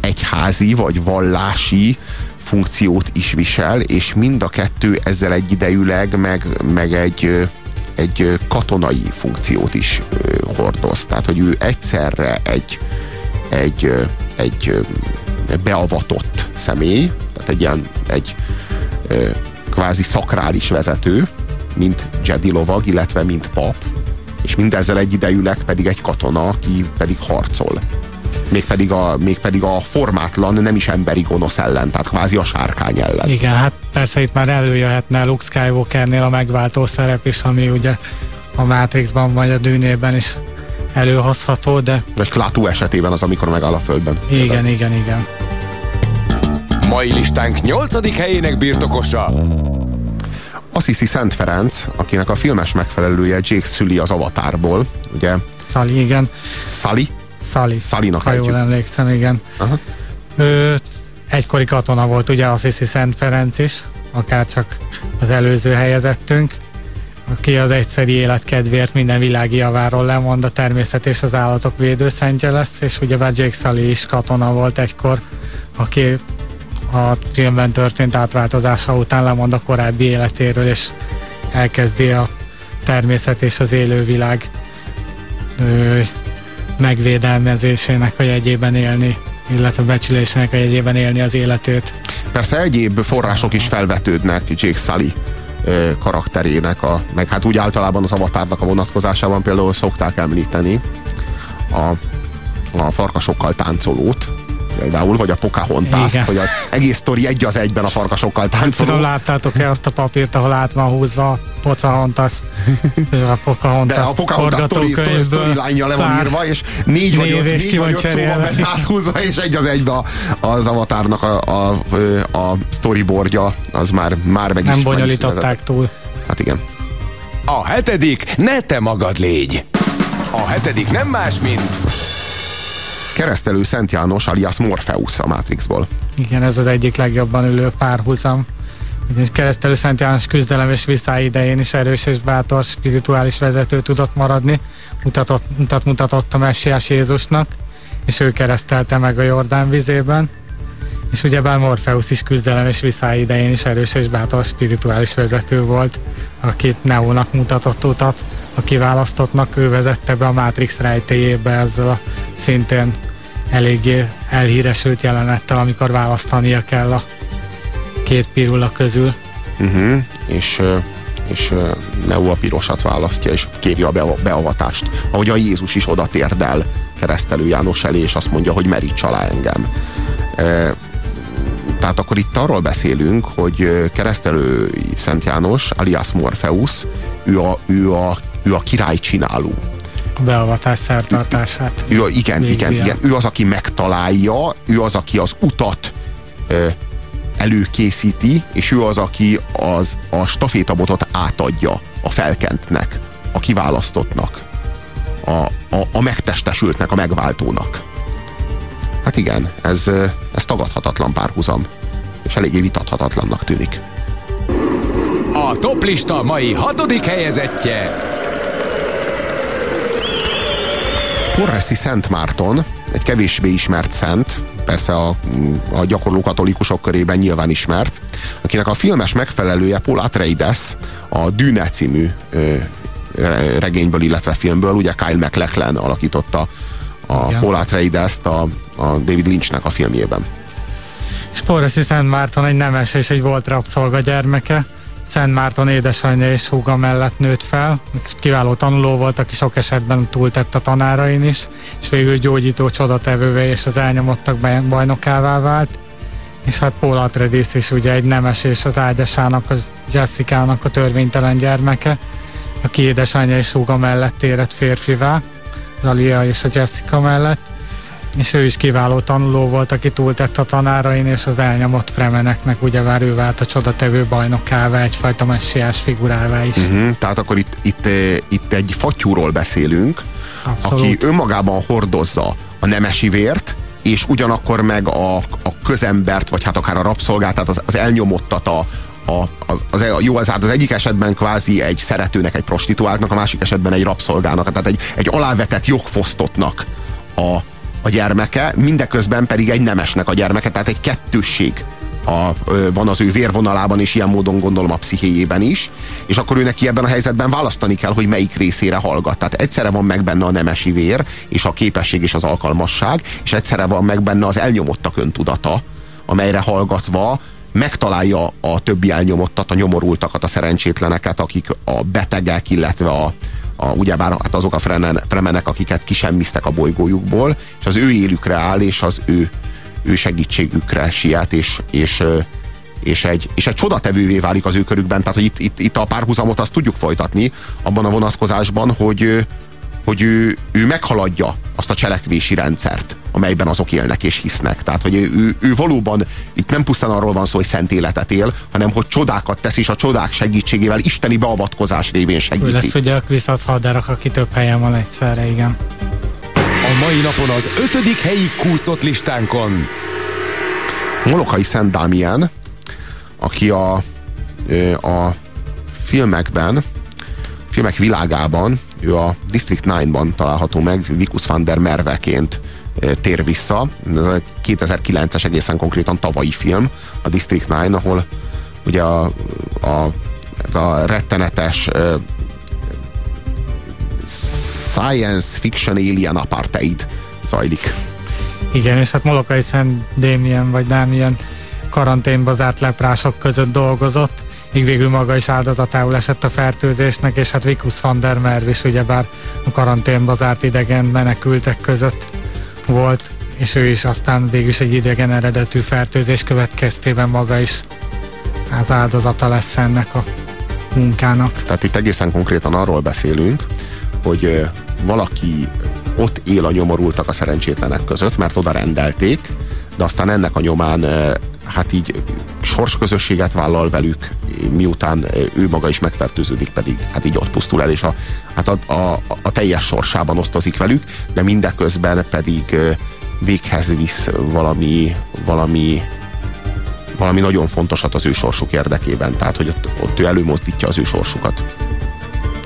egyházi vagy vallási funkciót is visel, és mind a kettő ezzel egyidejűleg meg, meg egy, ö, egy katonai funkciót is hordoz. Tehát, hogy ő egyszerre egy, egy, egy beavatott személy, tehát egy ilyen egy kvázi szakrális vezető, mint Jedi lovag, illetve mint pap, és mindezzel egyidejűleg pedig egy katona, aki pedig harcol. Mégpedig a, mégpedig a formátlan, nem is emberi gonosz ellen, tehát kvázi a sárkány ellen. Igen, hát persze itt már előjöhetne Luke Skywalkernél a megváltó szerep is, ami ugye a Matrixban vagy a dűnében is előhozható, de Vagy Klaatu esetében az, amikor megáll a földben. igen, igen, igen. Mai listánk nyolcadik helyének birtokosa. Assisi Szent Ferenc, akinek a filmes megfelelője Jake Sully az Avatárból, ugye Szali, igen. Sully, Szali. Szalinak Ha jól emlékszem, igen. Aha. Ő egykori katona volt, ugye Assisi Szent Ferenc is, akár csak az előző helyezettünk, aki az egyszeri élet kedvéért minden világi javáról lemond, a természet és az állatok védőszentje lesz, és ugye Jake Sully is katona volt egykor, aki a filmben történt átváltozása után lemond a korábbi életéről, és elkezdi a természet és az élővilág ö, megvédelmezésének a jegyében élni, illetve becsülésének a jegyében élni az életét. Persze egyéb források is felvetődnek Jake Sully karakterének, a, meg hát úgy általában az avatárnak a vonatkozásában például szokták említeni a, a farkasokkal táncolót, például, vagy a Pocahontas, hogy az egész sztori egy az egyben a farkasokkal Tudom, táncoló. láttátok-e azt a papírt, ahol át van húzva a Pocahontas, a Pocahontas, De a Pocahontas story, story, le van írva, és négy vagy öt, négy van vagy öt szóval cserélve. benne áthúzva, és egy az egybe a, az avatárnak a, a, a storyboardja, az már, már meg is nem bonyolították túl. Hát igen. A hetedik ne te magad légy. A hetedik nem más, mint Keresztelő Szent János alias Morpheus a Matrixból. Igen, ez az egyik legjobban ülő párhuzam. Ugyanis keresztelő Szent János küzdelem és viszály idején is erős és bátor spirituális vezető tudott maradni, mutatott, mutat, mutatott a messiás Jézusnak, és ő keresztelte meg a Jordán vizében. És ugyebár Morpheus is küzdelem és viszály idején is erős és bátor spirituális vezető volt, akit Neónak mutatott utat, a kiválasztottnak ő vezette be a Matrix rejtélyébe ezzel a szintén eléggé elhíresült jelenettel, amikor választania kell a két pirula közül. Uh-huh. És, és ö, Neo a pirosat választja, és kéri a bea- beavatást. Ahogy a Jézus is oda térdel keresztelő János elé, és azt mondja, hogy meríts alá engem. Tehát akkor itt arról beszélünk, hogy keresztelő Szent János, alias Morpheus, ő a, ő a, ő a királycsináló. A beavatás szertartását. Ő, a- igen, végzi igen, el. igen. Ő az, aki megtalálja, ő az, aki az utat ö, előkészíti, és ő az, aki az, a stafétabotot átadja a felkentnek, a kiválasztottnak, a, a, a megtestesültnek, a megváltónak. Hát igen, ez, ez tagadhatatlan párhuzam, és eléggé vitathatatlannak tűnik. a toplista mai hatodik helyezettje. Porreszi Szent Márton, egy kevésbé ismert szent, persze a, a gyakorló katolikusok körében nyilván ismert, akinek a filmes megfelelője Paul Atreides, a Dűne című ö, re- regényből, illetve filmből, ugye Kyle MacLachlan alakította a Igen. Paul Atreides-t a, a David Lynchnek a filmjében. És Porreszi Szent Márton egy nemes és egy volt rabszolga gyermeke. Szent Márton édesanyja és húga mellett nőtt fel, kiváló tanuló volt, aki sok esetben túltett a tanárain is, és végül gyógyító csodatevővé és az elnyomottak baj- bajnokává vált. És hát Paul Atreides is ugye egy nemes és az ágyasának, a Jessica-nak a törvénytelen gyermeke, aki édesanyja és húga mellett érett férfivá, az Alia és a Jessica mellett, és ő is kiváló tanuló volt, aki túltett a tanárain, és az elnyomott fremeneknek ugyebár ő vált a csodatevő bajnokává, egyfajta messiás figurává is. Uh-huh. Tehát akkor itt, itt, eh, itt egy fattyúról beszélünk, Abszolút. aki önmagában hordozza a nemesi vért, és ugyanakkor meg a, a közembert, vagy hát akár a rabszolgát, tehát az, az elnyomottat a, a, a, az, e- jó, az, hát az egyik esetben kvázi egy szeretőnek, egy prostituáltnak, a másik esetben egy rabszolgának, tehát egy, egy alávetett jogfosztottnak a, a gyermeke, mindeközben pedig egy nemesnek a gyermeke, tehát egy kettősség a, van az ő vérvonalában, és ilyen módon gondolom a pszichéjében is, és akkor ő neki ebben a helyzetben választani kell, hogy melyik részére hallgat. Tehát egyszerre van meg benne a nemesi vér, és a képesség és az alkalmasság, és egyszerre van meg benne az elnyomottak öntudata, amelyre hallgatva megtalálja a többi elnyomottat, a nyomorultakat, a szerencsétleneket, akik a betegek, illetve a, a, ugyebár hát azok a frenen- fremenek, akiket kisemmiztek a bolygójukból, és az ő élükre áll, és az ő, ő segítségükre siet, és, és, és egy, és egy csodatevővé válik az ő körükben. Tehát, hogy itt, itt, itt a párhuzamot azt tudjuk folytatni abban a vonatkozásban, hogy, hogy ő, ő meghaladja azt a cselekvési rendszert, amelyben azok élnek és hisznek. Tehát, hogy ő, ő, ő valóban itt nem pusztán arról van szó, hogy szent életet él, hanem hogy csodákat tesz, és a csodák segítségével, isteni beavatkozás révén Ő segíti. lesz ugye a Kvisac haderak, aki több helyen van egyszerre, igen. A mai napon az ötödik helyi kúszott listánkon. Molokai Szent Dámien, aki a, a filmekben, filmek világában, ő a District 9-ban található meg, Vikus van der Merveként ö, tér vissza. Ez a 2009-es egészen konkrétan tavalyi film, a District 9, ahol ugye a, a, ez a rettenetes ö, science fiction alien apartheid zajlik. Igen, és hát Molokai Szent Démien vagy Dámien karanténba zárt leprások között dolgozott, míg végül maga is áldozatául esett a fertőzésnek, és hát Vikus van der Merv is ugyebár a karanténba zárt idegen menekültek között volt, és ő is aztán végül is egy idegen eredetű fertőzés következtében maga is az áldozata lesz ennek a munkának. Tehát itt egészen konkrétan arról beszélünk, hogy valaki ott él a nyomorultak a szerencsétlenek között, mert oda rendelték, de aztán ennek a nyomán hát így sorsközösséget vállal velük, miután ő maga is megfertőződik, pedig hát így ott pusztul el, és a, hát a, a, a teljes sorsában osztozik velük, de mindeközben pedig véghez visz valami, valami valami nagyon fontosat az ő sorsuk érdekében, tehát hogy ott, ott ő előmozdítja az ő sorsukat.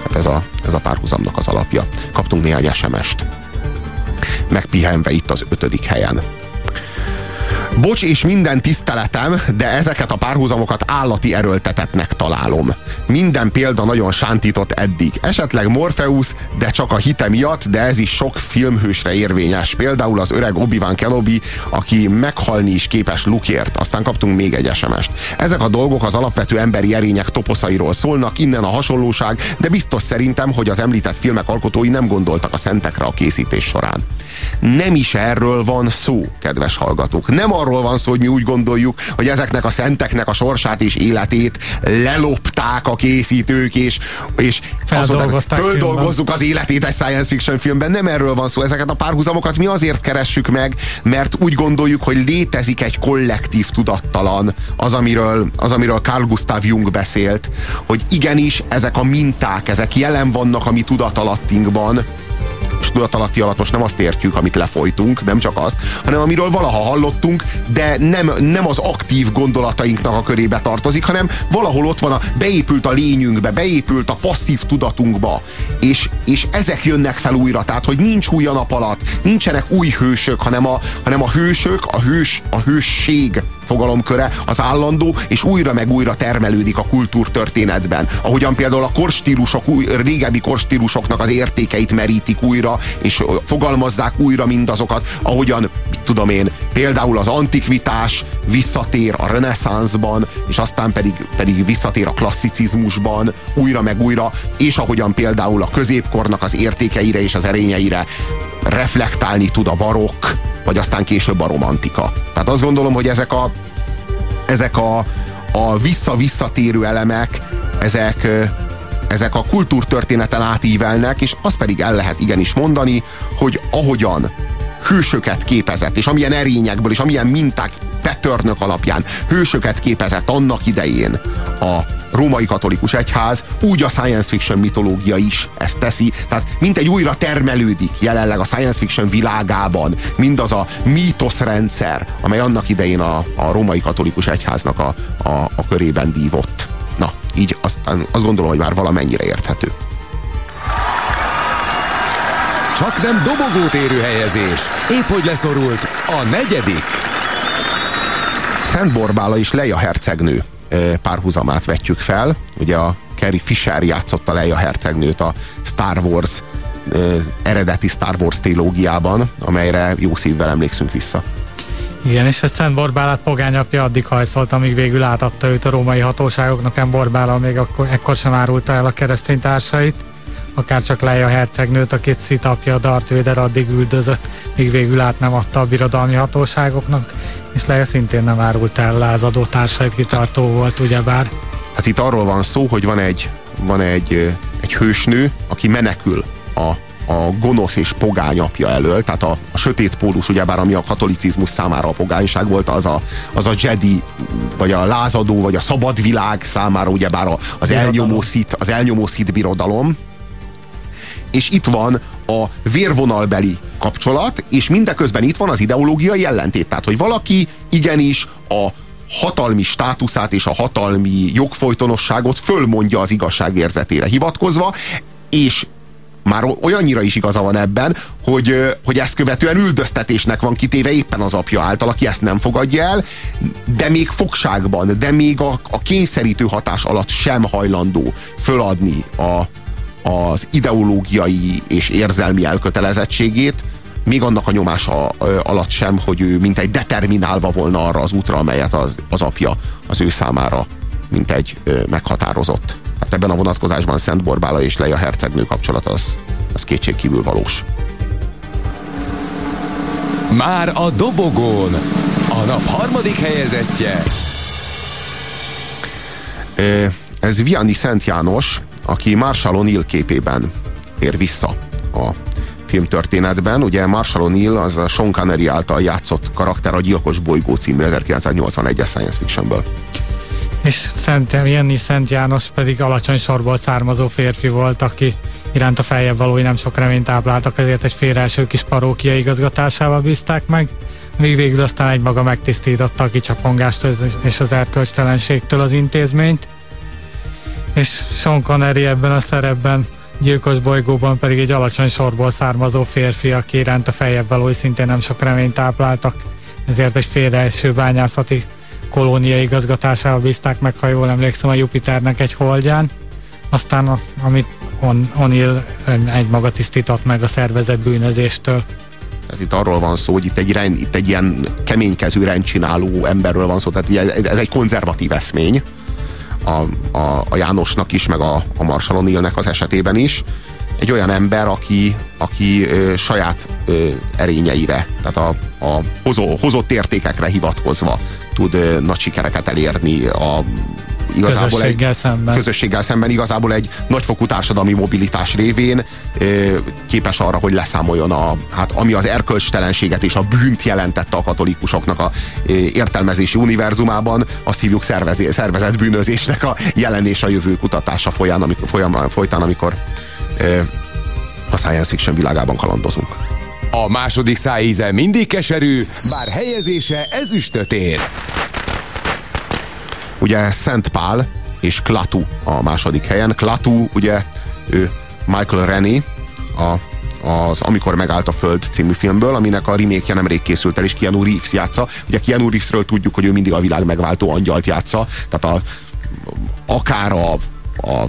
Hát ez a, ez a párhuzamnak az alapja. Kaptunk néhány SMS-t. Megpihenve itt az ötödik helyen. Bocs és minden tiszteletem, de ezeket a párhuzamokat állati erőltetetnek találom. Minden példa nagyon sántított eddig. Esetleg Morpheus, de csak a hite miatt, de ez is sok filmhősre érvényes. Például az öreg Obi-Wan Kenobi, aki meghalni is képes Lukért. Aztán kaptunk még egy SMS-t. Ezek a dolgok az alapvető emberi erények toposzairól szólnak, innen a hasonlóság, de biztos szerintem, hogy az említett filmek alkotói nem gondoltak a szentekre a készítés során. Nem is erről van szó, kedves hallgatók. Nem arról van szó, hogy mi úgy gondoljuk, hogy ezeknek a szenteknek a sorsát és életét lelopták a készítők, és, és mondták, hogy földolgozzuk az életét egy science fiction filmben. Nem erről van szó. Ezeket a párhuzamokat mi azért keressük meg, mert úgy gondoljuk, hogy létezik egy kollektív tudattalan, az, amiről, az, amiről Carl Gustav Jung beszélt, hogy igenis ezek a minták, ezek jelen vannak a mi tudatalattinkban, és tudatalatti alatt most nem azt értjük, amit lefolytunk, nem csak azt, hanem amiről valaha hallottunk, de nem, nem az aktív gondolatainknak a körébe tartozik, hanem valahol ott van, a, beépült a lényünkbe, beépült a passzív tudatunkba, és, és ezek jönnek fel újra, tehát hogy nincs új a nap alatt, nincsenek új hősök, hanem a, hanem a hősök, a hős, a hősség fogalomköre az állandó, és újra meg újra termelődik a kultúrtörténetben. Ahogyan például a korstílusok, új, régebbi korstílusoknak az értékeit merítik újra, és fogalmazzák újra mindazokat, ahogyan, mit tudom én, például az antikvitás visszatér a reneszánszban, és aztán pedig, pedig visszatér a klasszicizmusban, újra meg újra, és ahogyan például a középkornak az értékeire és az erényeire reflektálni tud a barokk, vagy aztán később a romantika. Tehát azt gondolom, hogy ezek a, ezek a, a vissza-visszatérő elemek, ezek, ezek a kultúrtörténeten átívelnek, és azt pedig el lehet igenis mondani, hogy ahogyan hősöket képezett, és amilyen erényekből, és amilyen minták petörnök alapján hősöket képezett annak idején a római katolikus egyház, úgy a science fiction mitológia is ezt teszi. Tehát mint egy újra termelődik jelenleg a science fiction világában mindaz a mítoszrendszer, amely annak idején a, a római katolikus egyháznak a, a, a körében dívott. Na, így aztán azt gondolom, hogy már valamennyire érthető. Csak nem dobogót érő helyezés. Épp hogy leszorult a negyedik. Szent Borbála és Leia hercegnő párhuzamát vetjük fel. Ugye a Carrie Fisher játszotta Leia hercegnőt a Star Wars eredeti Star Wars trilógiában, amelyre jó szívvel emlékszünk vissza. Igen, és ezt Szent Borbálát pogányapja addig hajszolt, amíg végül átadta őt a római hatóságoknak, em Borbála még akkor, ekkor sem árulta el a keresztény társait, akár csak Leia hercegnőt, akit Szit apja Darth Vader addig üldözött, míg végül át nem adta a birodalmi hatóságoknak, és Leia szintén nem árult el lázadó társait, kitartó volt ugyebár. Hát itt arról van szó, hogy van egy, van egy, egy hősnő, aki menekül a a gonosz és pogány apja elől, tehát a, a sötét pólus, ugyebár ami a katolicizmus számára a pogányság volt, az a, az a Jedi, vagy a lázadó, vagy a szabad világ számára, ugyebár az elnyomó szit, az elnyomó szit birodalom, és itt van a vérvonalbeli kapcsolat, és mindeközben itt van az ideológiai ellentét. Tehát, hogy valaki igenis a hatalmi státuszát és a hatalmi jogfolytonosságot fölmondja az igazság érzetére hivatkozva, és már olyannyira is igaza van ebben, hogy, hogy ezt követően üldöztetésnek van kitéve éppen az apja által, aki ezt nem fogadja el, de még fogságban, de még a, a kényszerítő hatás alatt sem hajlandó föladni a, az ideológiai és érzelmi elkötelezettségét, még annak a nyomása alatt sem, hogy ő mint egy determinálva volna arra az útra, amelyet az, az apja az ő számára mint egy meghatározott. Hát ebben a vonatkozásban Szent Borbála és Leia hercegnő kapcsolat az, az kétségkívül valós. Már a dobogón a nap harmadik helyezettje. Ez Vianney Szent János, aki Marshall O'Neill képében tér vissza a filmtörténetben. Ugye Marshall O'Neill az a Sean Connery által játszott karakter a Gyilkos bolygó című 1981-es science fictionből. És Szent, Jenny Szent János pedig alacsony sorból származó férfi volt, aki iránt a feljebb valói nem sok reményt tápláltak, ezért egy félreeső kis parókia igazgatásával bízták meg, míg végül aztán egymaga megtisztította a kicsapongástól és az erkölcstelenségtől az intézményt. És Sean Connery ebben a szerepben gyilkos bolygóban pedig egy alacsony sorból származó férfi, aki iránt a feljebb valói szintén nem sok reményt tápláltak, ezért egy félreeső bányászati kolónia igazgatásával bízták meg, ha jól emlékszem, a Jupiternek egy holdján. Aztán azt, amit On, O'Neill egy maga tisztított meg a szervezet bűnözéstől. Tehát itt arról van szó, hogy itt egy, rend, itt egy ilyen keménykező rendcsináló emberről van szó, tehát ez egy konzervatív eszmény a, a, a Jánosnak is, meg a, a Marshall O'Neillnek az esetében is. Egy olyan ember, aki, aki ö, saját ö, erényeire, tehát a, a hozó, hozott értékekre hivatkozva tud ö, nagy sikereket elérni a igazából közösséggel egy, szemben. közösséggel szemben igazából egy nagyfokú társadalmi mobilitás révén ö, képes arra, hogy leszámoljon a, hát ami az erkölcstelenséget és a bűnt jelentette a katolikusoknak a ö, értelmezési univerzumában, azt hívjuk szervezé, szervezett bűnözésnek a jelen és a jövő kutatása folyán, amikor, folyam, folytán, amikor ö, a science fiction világában kalandozunk. A második szájíze mindig keserű, bár helyezése ezüstöt ér. Ugye Szent Pál és Klatu a második helyen. Klatu, ugye ő Michael Rennie, a az Amikor megállt a Föld című filmből, aminek a remake nemrég készült el, és Keanu Reeves játsza. Ugye Keanu Reevesről tudjuk, hogy ő mindig a világ megváltó angyalt játsza, tehát a, akár a, a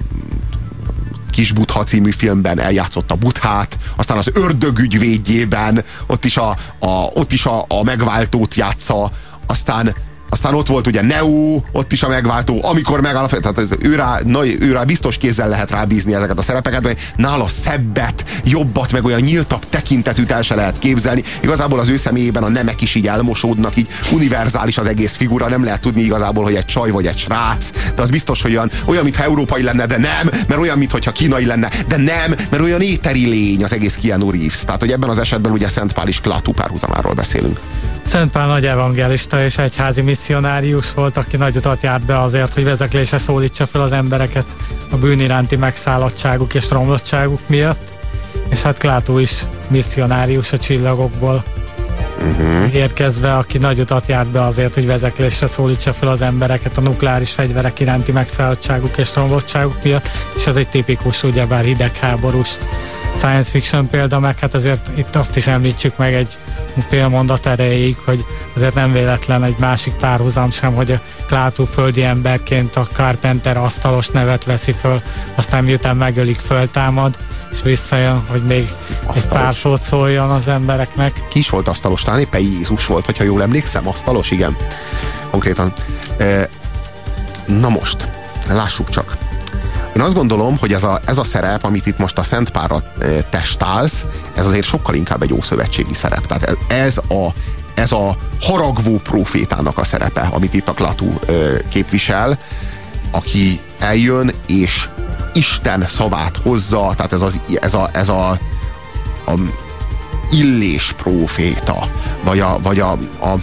Kis Butha című filmben eljátszott a Buthát, aztán az ördög ügyvédjében ott is a, a, ott is a, a megváltót játsza, aztán aztán ott volt ugye Neo, ott is a megváltó, amikor megáll a fel, tehát ő rá, na, ő rá biztos kézzel lehet rábízni ezeket a szerepeket, mert nála szebbet, jobbat, meg olyan nyíltabb tekintetűt el se lehet képzelni. Igazából az ő személyében a nemek is így elmosódnak, így univerzális az egész figura, nem lehet tudni igazából, hogy egy csaj vagy egy srác, de az biztos, hogy olyan, olyan mintha európai lenne, de nem, mert olyan, mintha kínai lenne, de nem, mert olyan éteri lény az egész Keanu Reeves. Tehát, hogy ebben az esetben ugye Szent Pál is Klatu párhuzamáról beszélünk. Szent Pál nagy evangélista és egyházi misszionárius volt, aki nagy utat járt be azért, hogy vezeklése szólítsa fel az embereket a bűn iránti megszállottságuk és romlottságuk miatt. És hát Klátó is misszionárius a csillagokból uh-huh. érkezve, aki nagy utat járt be azért, hogy vezeklésre szólítsa fel az embereket a nukleáris fegyverek iránti megszállottságuk és romlottságuk miatt, és ez egy tipikus, ugyebár hidegháborús science fiction példa, meg hát azért itt azt is említsük meg egy fél mondat erejéig, hogy azért nem véletlen egy másik párhuzam sem, hogy a Klátó földi emberként a Carpenter asztalos nevet veszi föl, aztán miután megölik, föltámad, és visszajön, hogy még asztalos. egy pár szót szóljon az embereknek. Ki is volt asztalos? Talán éppen Jézus volt, hogyha jól emlékszem, asztalos, igen. Konkrétan. E, na most, lássuk csak. Én azt gondolom, hogy ez a, ez a szerep, amit itt most a Szent Pára testálsz, ez azért sokkal inkább egy ószövetségi szerep. Tehát ez a, ez a haragvó profétának a szerepe, amit itt a Klatú képvisel, aki eljön és Isten szavát hozza, tehát ez, az, ez a, ez a, a illés proféta, vagy a, vagy a, a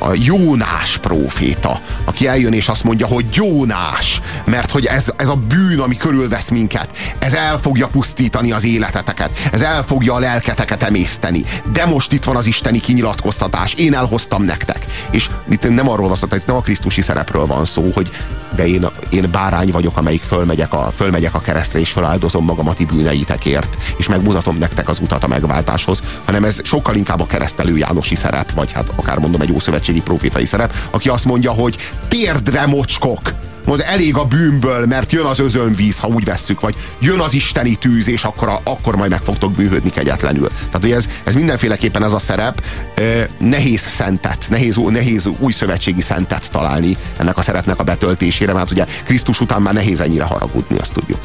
a Jónás próféta, aki eljön és azt mondja, hogy Jónás, mert hogy ez, ez a bűn, ami körülvesz minket, ez el fogja pusztítani az életeteket, ez el fogja a lelketeket emészteni. De most itt van az isteni kinyilatkoztatás, én elhoztam nektek. És itt nem arról van szó, itt nem a Krisztusi szerepről van szó, hogy de én, én bárány vagyok, amelyik fölmegyek a, fölmegyek a keresztre, és feláldozom magam a ti bűneitekért, és megmutatom nektek az utat a megváltáshoz, hanem ez sokkal inkább a keresztelő Jánosi szerep, vagy hát akár mondom egy ószövetségi profétai szerep, aki azt mondja, hogy térdre mocskok, Mond, elég a bűnből, mert jön az özönvíz, ha úgy vesszük, vagy jön az isteni tűz, és akkor, a, akkor majd meg fogtok bűnhődni kegyetlenül. Tehát, hogy ez, ez mindenféleképpen ez a szerep, nehéz szentet, nehéz, nehéz új szövetségi szentet találni ennek a szerepnek a betöltésére, mert ugye Krisztus után már nehéz ennyire haragudni, azt tudjuk.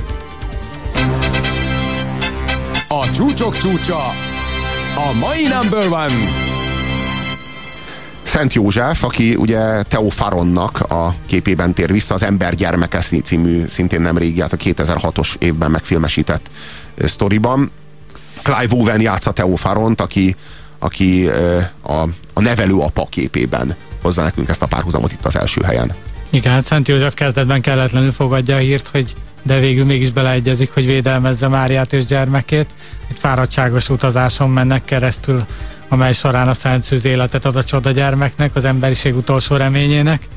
A csúcsok csúcsa, a mai number one Szent József, aki ugye Teofaronnak a képében tér vissza, az Ember gyermekeszni című, szintén nem régi, hát a 2006-os évben megfilmesített sztoriban. Clive Owen játsza Teofaront, aki, aki a, a nevelő apa képében hozza nekünk ezt a párhuzamot itt az első helyen. Igen, hát Szent József kezdetben kelletlenül fogadja a hírt, hogy de végül mégis beleegyezik, hogy védelmezze Máriát és gyermekét. Egy fáradtságos utazáson mennek keresztül amely során a Szent Szűz életet ad a csoda gyermeknek, az emberiség utolsó reményének.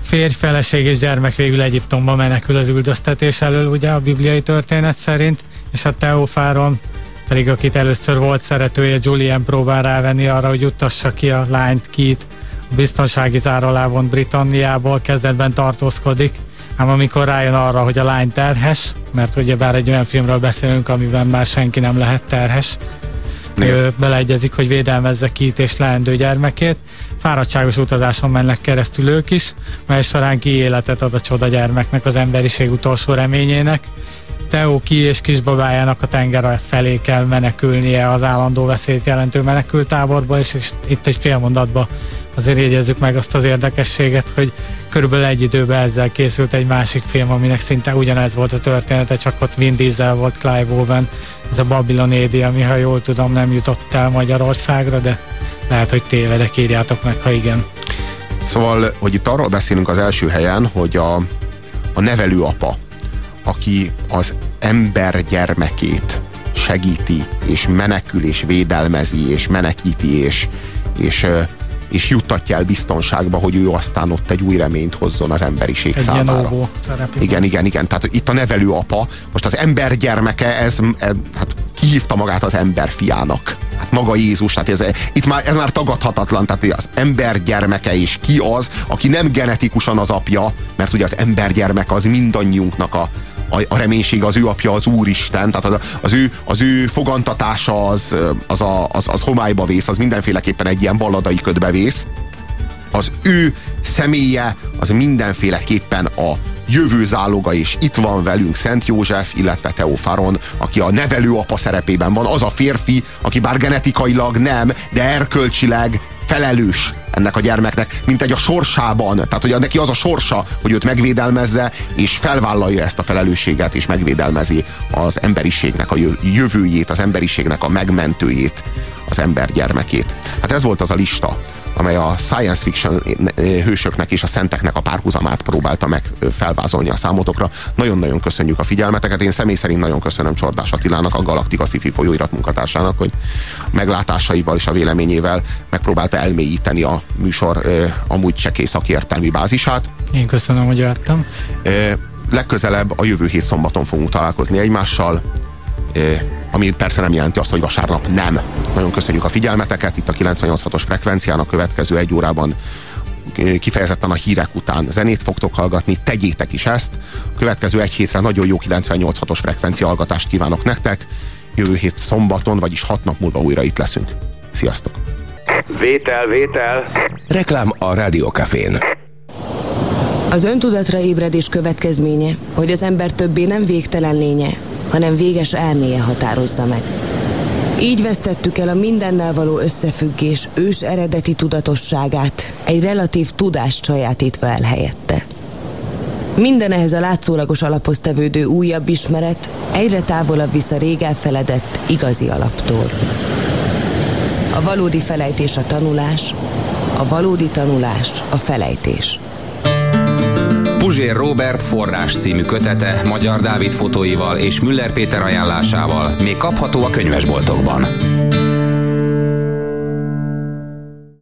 Férj, feleség és gyermek végül Egyiptomba menekül az üldöztetés elől, ugye a bibliai történet szerint, és a Teofáron pedig akit először volt szeretője, Julian próbál rávenni arra, hogy juttassa ki a lányt Kit, a biztonsági zár Britanniából, kezdetben tartózkodik, ám amikor rájön arra, hogy a lány terhes, mert ugye bár egy olyan filmről beszélünk, amiben már senki nem lehet terhes, ő beleegyezik, hogy védelmezze Kit és leendő gyermekét. Fáradtságos utazáson mennek keresztül ők is, mely során ki életet ad a csoda gyermeknek, az emberiség utolsó reményének. Teó ki és kisbabájának a tenger felé kell menekülnie az állandó veszélyt jelentő menekültáborba, és, és itt egy fél mondatba azért jegyezzük meg azt az érdekességet, hogy körülbelül egy időben ezzel készült egy másik film, aminek szinte ugyanez volt a története, csak ott Vin Diesel volt Clive Owen, ez a Babylon Édi, ami ha jól tudom nem jutott el Magyarországra, de lehet, hogy tévedek, írjátok meg, ha igen. Szóval, hogy itt arról beszélünk az első helyen, hogy a, a nevelő apa, aki az ember gyermekét segíti, és menekül, és védelmezi, és menekíti, és, és és juttatja el biztonságba, hogy ő aztán ott egy új reményt hozzon az emberiség egy számára. Igen, igen, igen. Tehát itt a nevelő apa, most az ember gyermeke, ez, ez hát kihívta magát az ember fiának. Hát maga Jézus, tehát ez, itt már, ez már tagadhatatlan, tehát az ember gyermeke is ki az, aki nem genetikusan az apja, mert ugye az ember gyermek az mindannyiunknak a, a, a reménység az ő apja az Úristen, tehát az, az, ő, az ő fogantatása az, az, a, az, az homályba vész, az mindenféleképpen egy ilyen balladai ködbe vész. Az ő személye az mindenféleképpen a jövő záloga, és itt van velünk Szent József, illetve Teofaron, aki a nevelő apa szerepében van, az a férfi, aki bár genetikailag nem, de erkölcsileg felelős ennek a gyermeknek, mint egy a sorsában. Tehát, hogy neki az a sorsa, hogy őt megvédelmezze, és felvállalja ezt a felelősséget, és megvédelmezi az emberiségnek a jövőjét, az emberiségnek a megmentőjét, az ember gyermekét. Hát ez volt az a lista, amely a science fiction hősöknek és a szenteknek a párhuzamát próbálta meg felvázolni a számotokra. Nagyon-nagyon köszönjük a figyelmeteket. Én személy szerint nagyon köszönöm Csordás Attilának, a Galaktika Sci-Fi folyóirat munkatársának, hogy meglátásaival és a véleményével megpróbálta elmélyíteni a műsor amúgy csekély szakértelmi bázisát. Én köszönöm, hogy jöttem. Legközelebb a jövő hét szombaton fogunk találkozni egymással ami persze nem jelenti azt, hogy vasárnap nem. Nagyon köszönjük a figyelmeteket, itt a 98.6-os frekvencián a következő egy órában kifejezetten a hírek után zenét fogtok hallgatni, tegyétek is ezt. A következő egy hétre nagyon jó 98.6-os frekvencia hallgatást kívánok nektek. Jövő hét szombaton, vagyis hat nap múlva újra itt leszünk. Sziasztok! Vétel, vétel! Reklám a Rádiókafén. Az öntudatra ébredés következménye, hogy az ember többé nem végtelen lénye, hanem véges elméje határozza meg. Így vesztettük el a mindennel való összefüggés ős eredeti tudatosságát, egy relatív tudást sajátítva el helyette. Minden ehhez a látszólagos alaphoz tevődő újabb ismeret egyre távolabb visz a rég elfeledett igazi alaptól. A valódi felejtés a tanulás, a valódi tanulás a felejtés. Puzsér Robert forrás című kötete Magyar Dávid fotóival és Müller Péter ajánlásával még kapható a könyvesboltokban.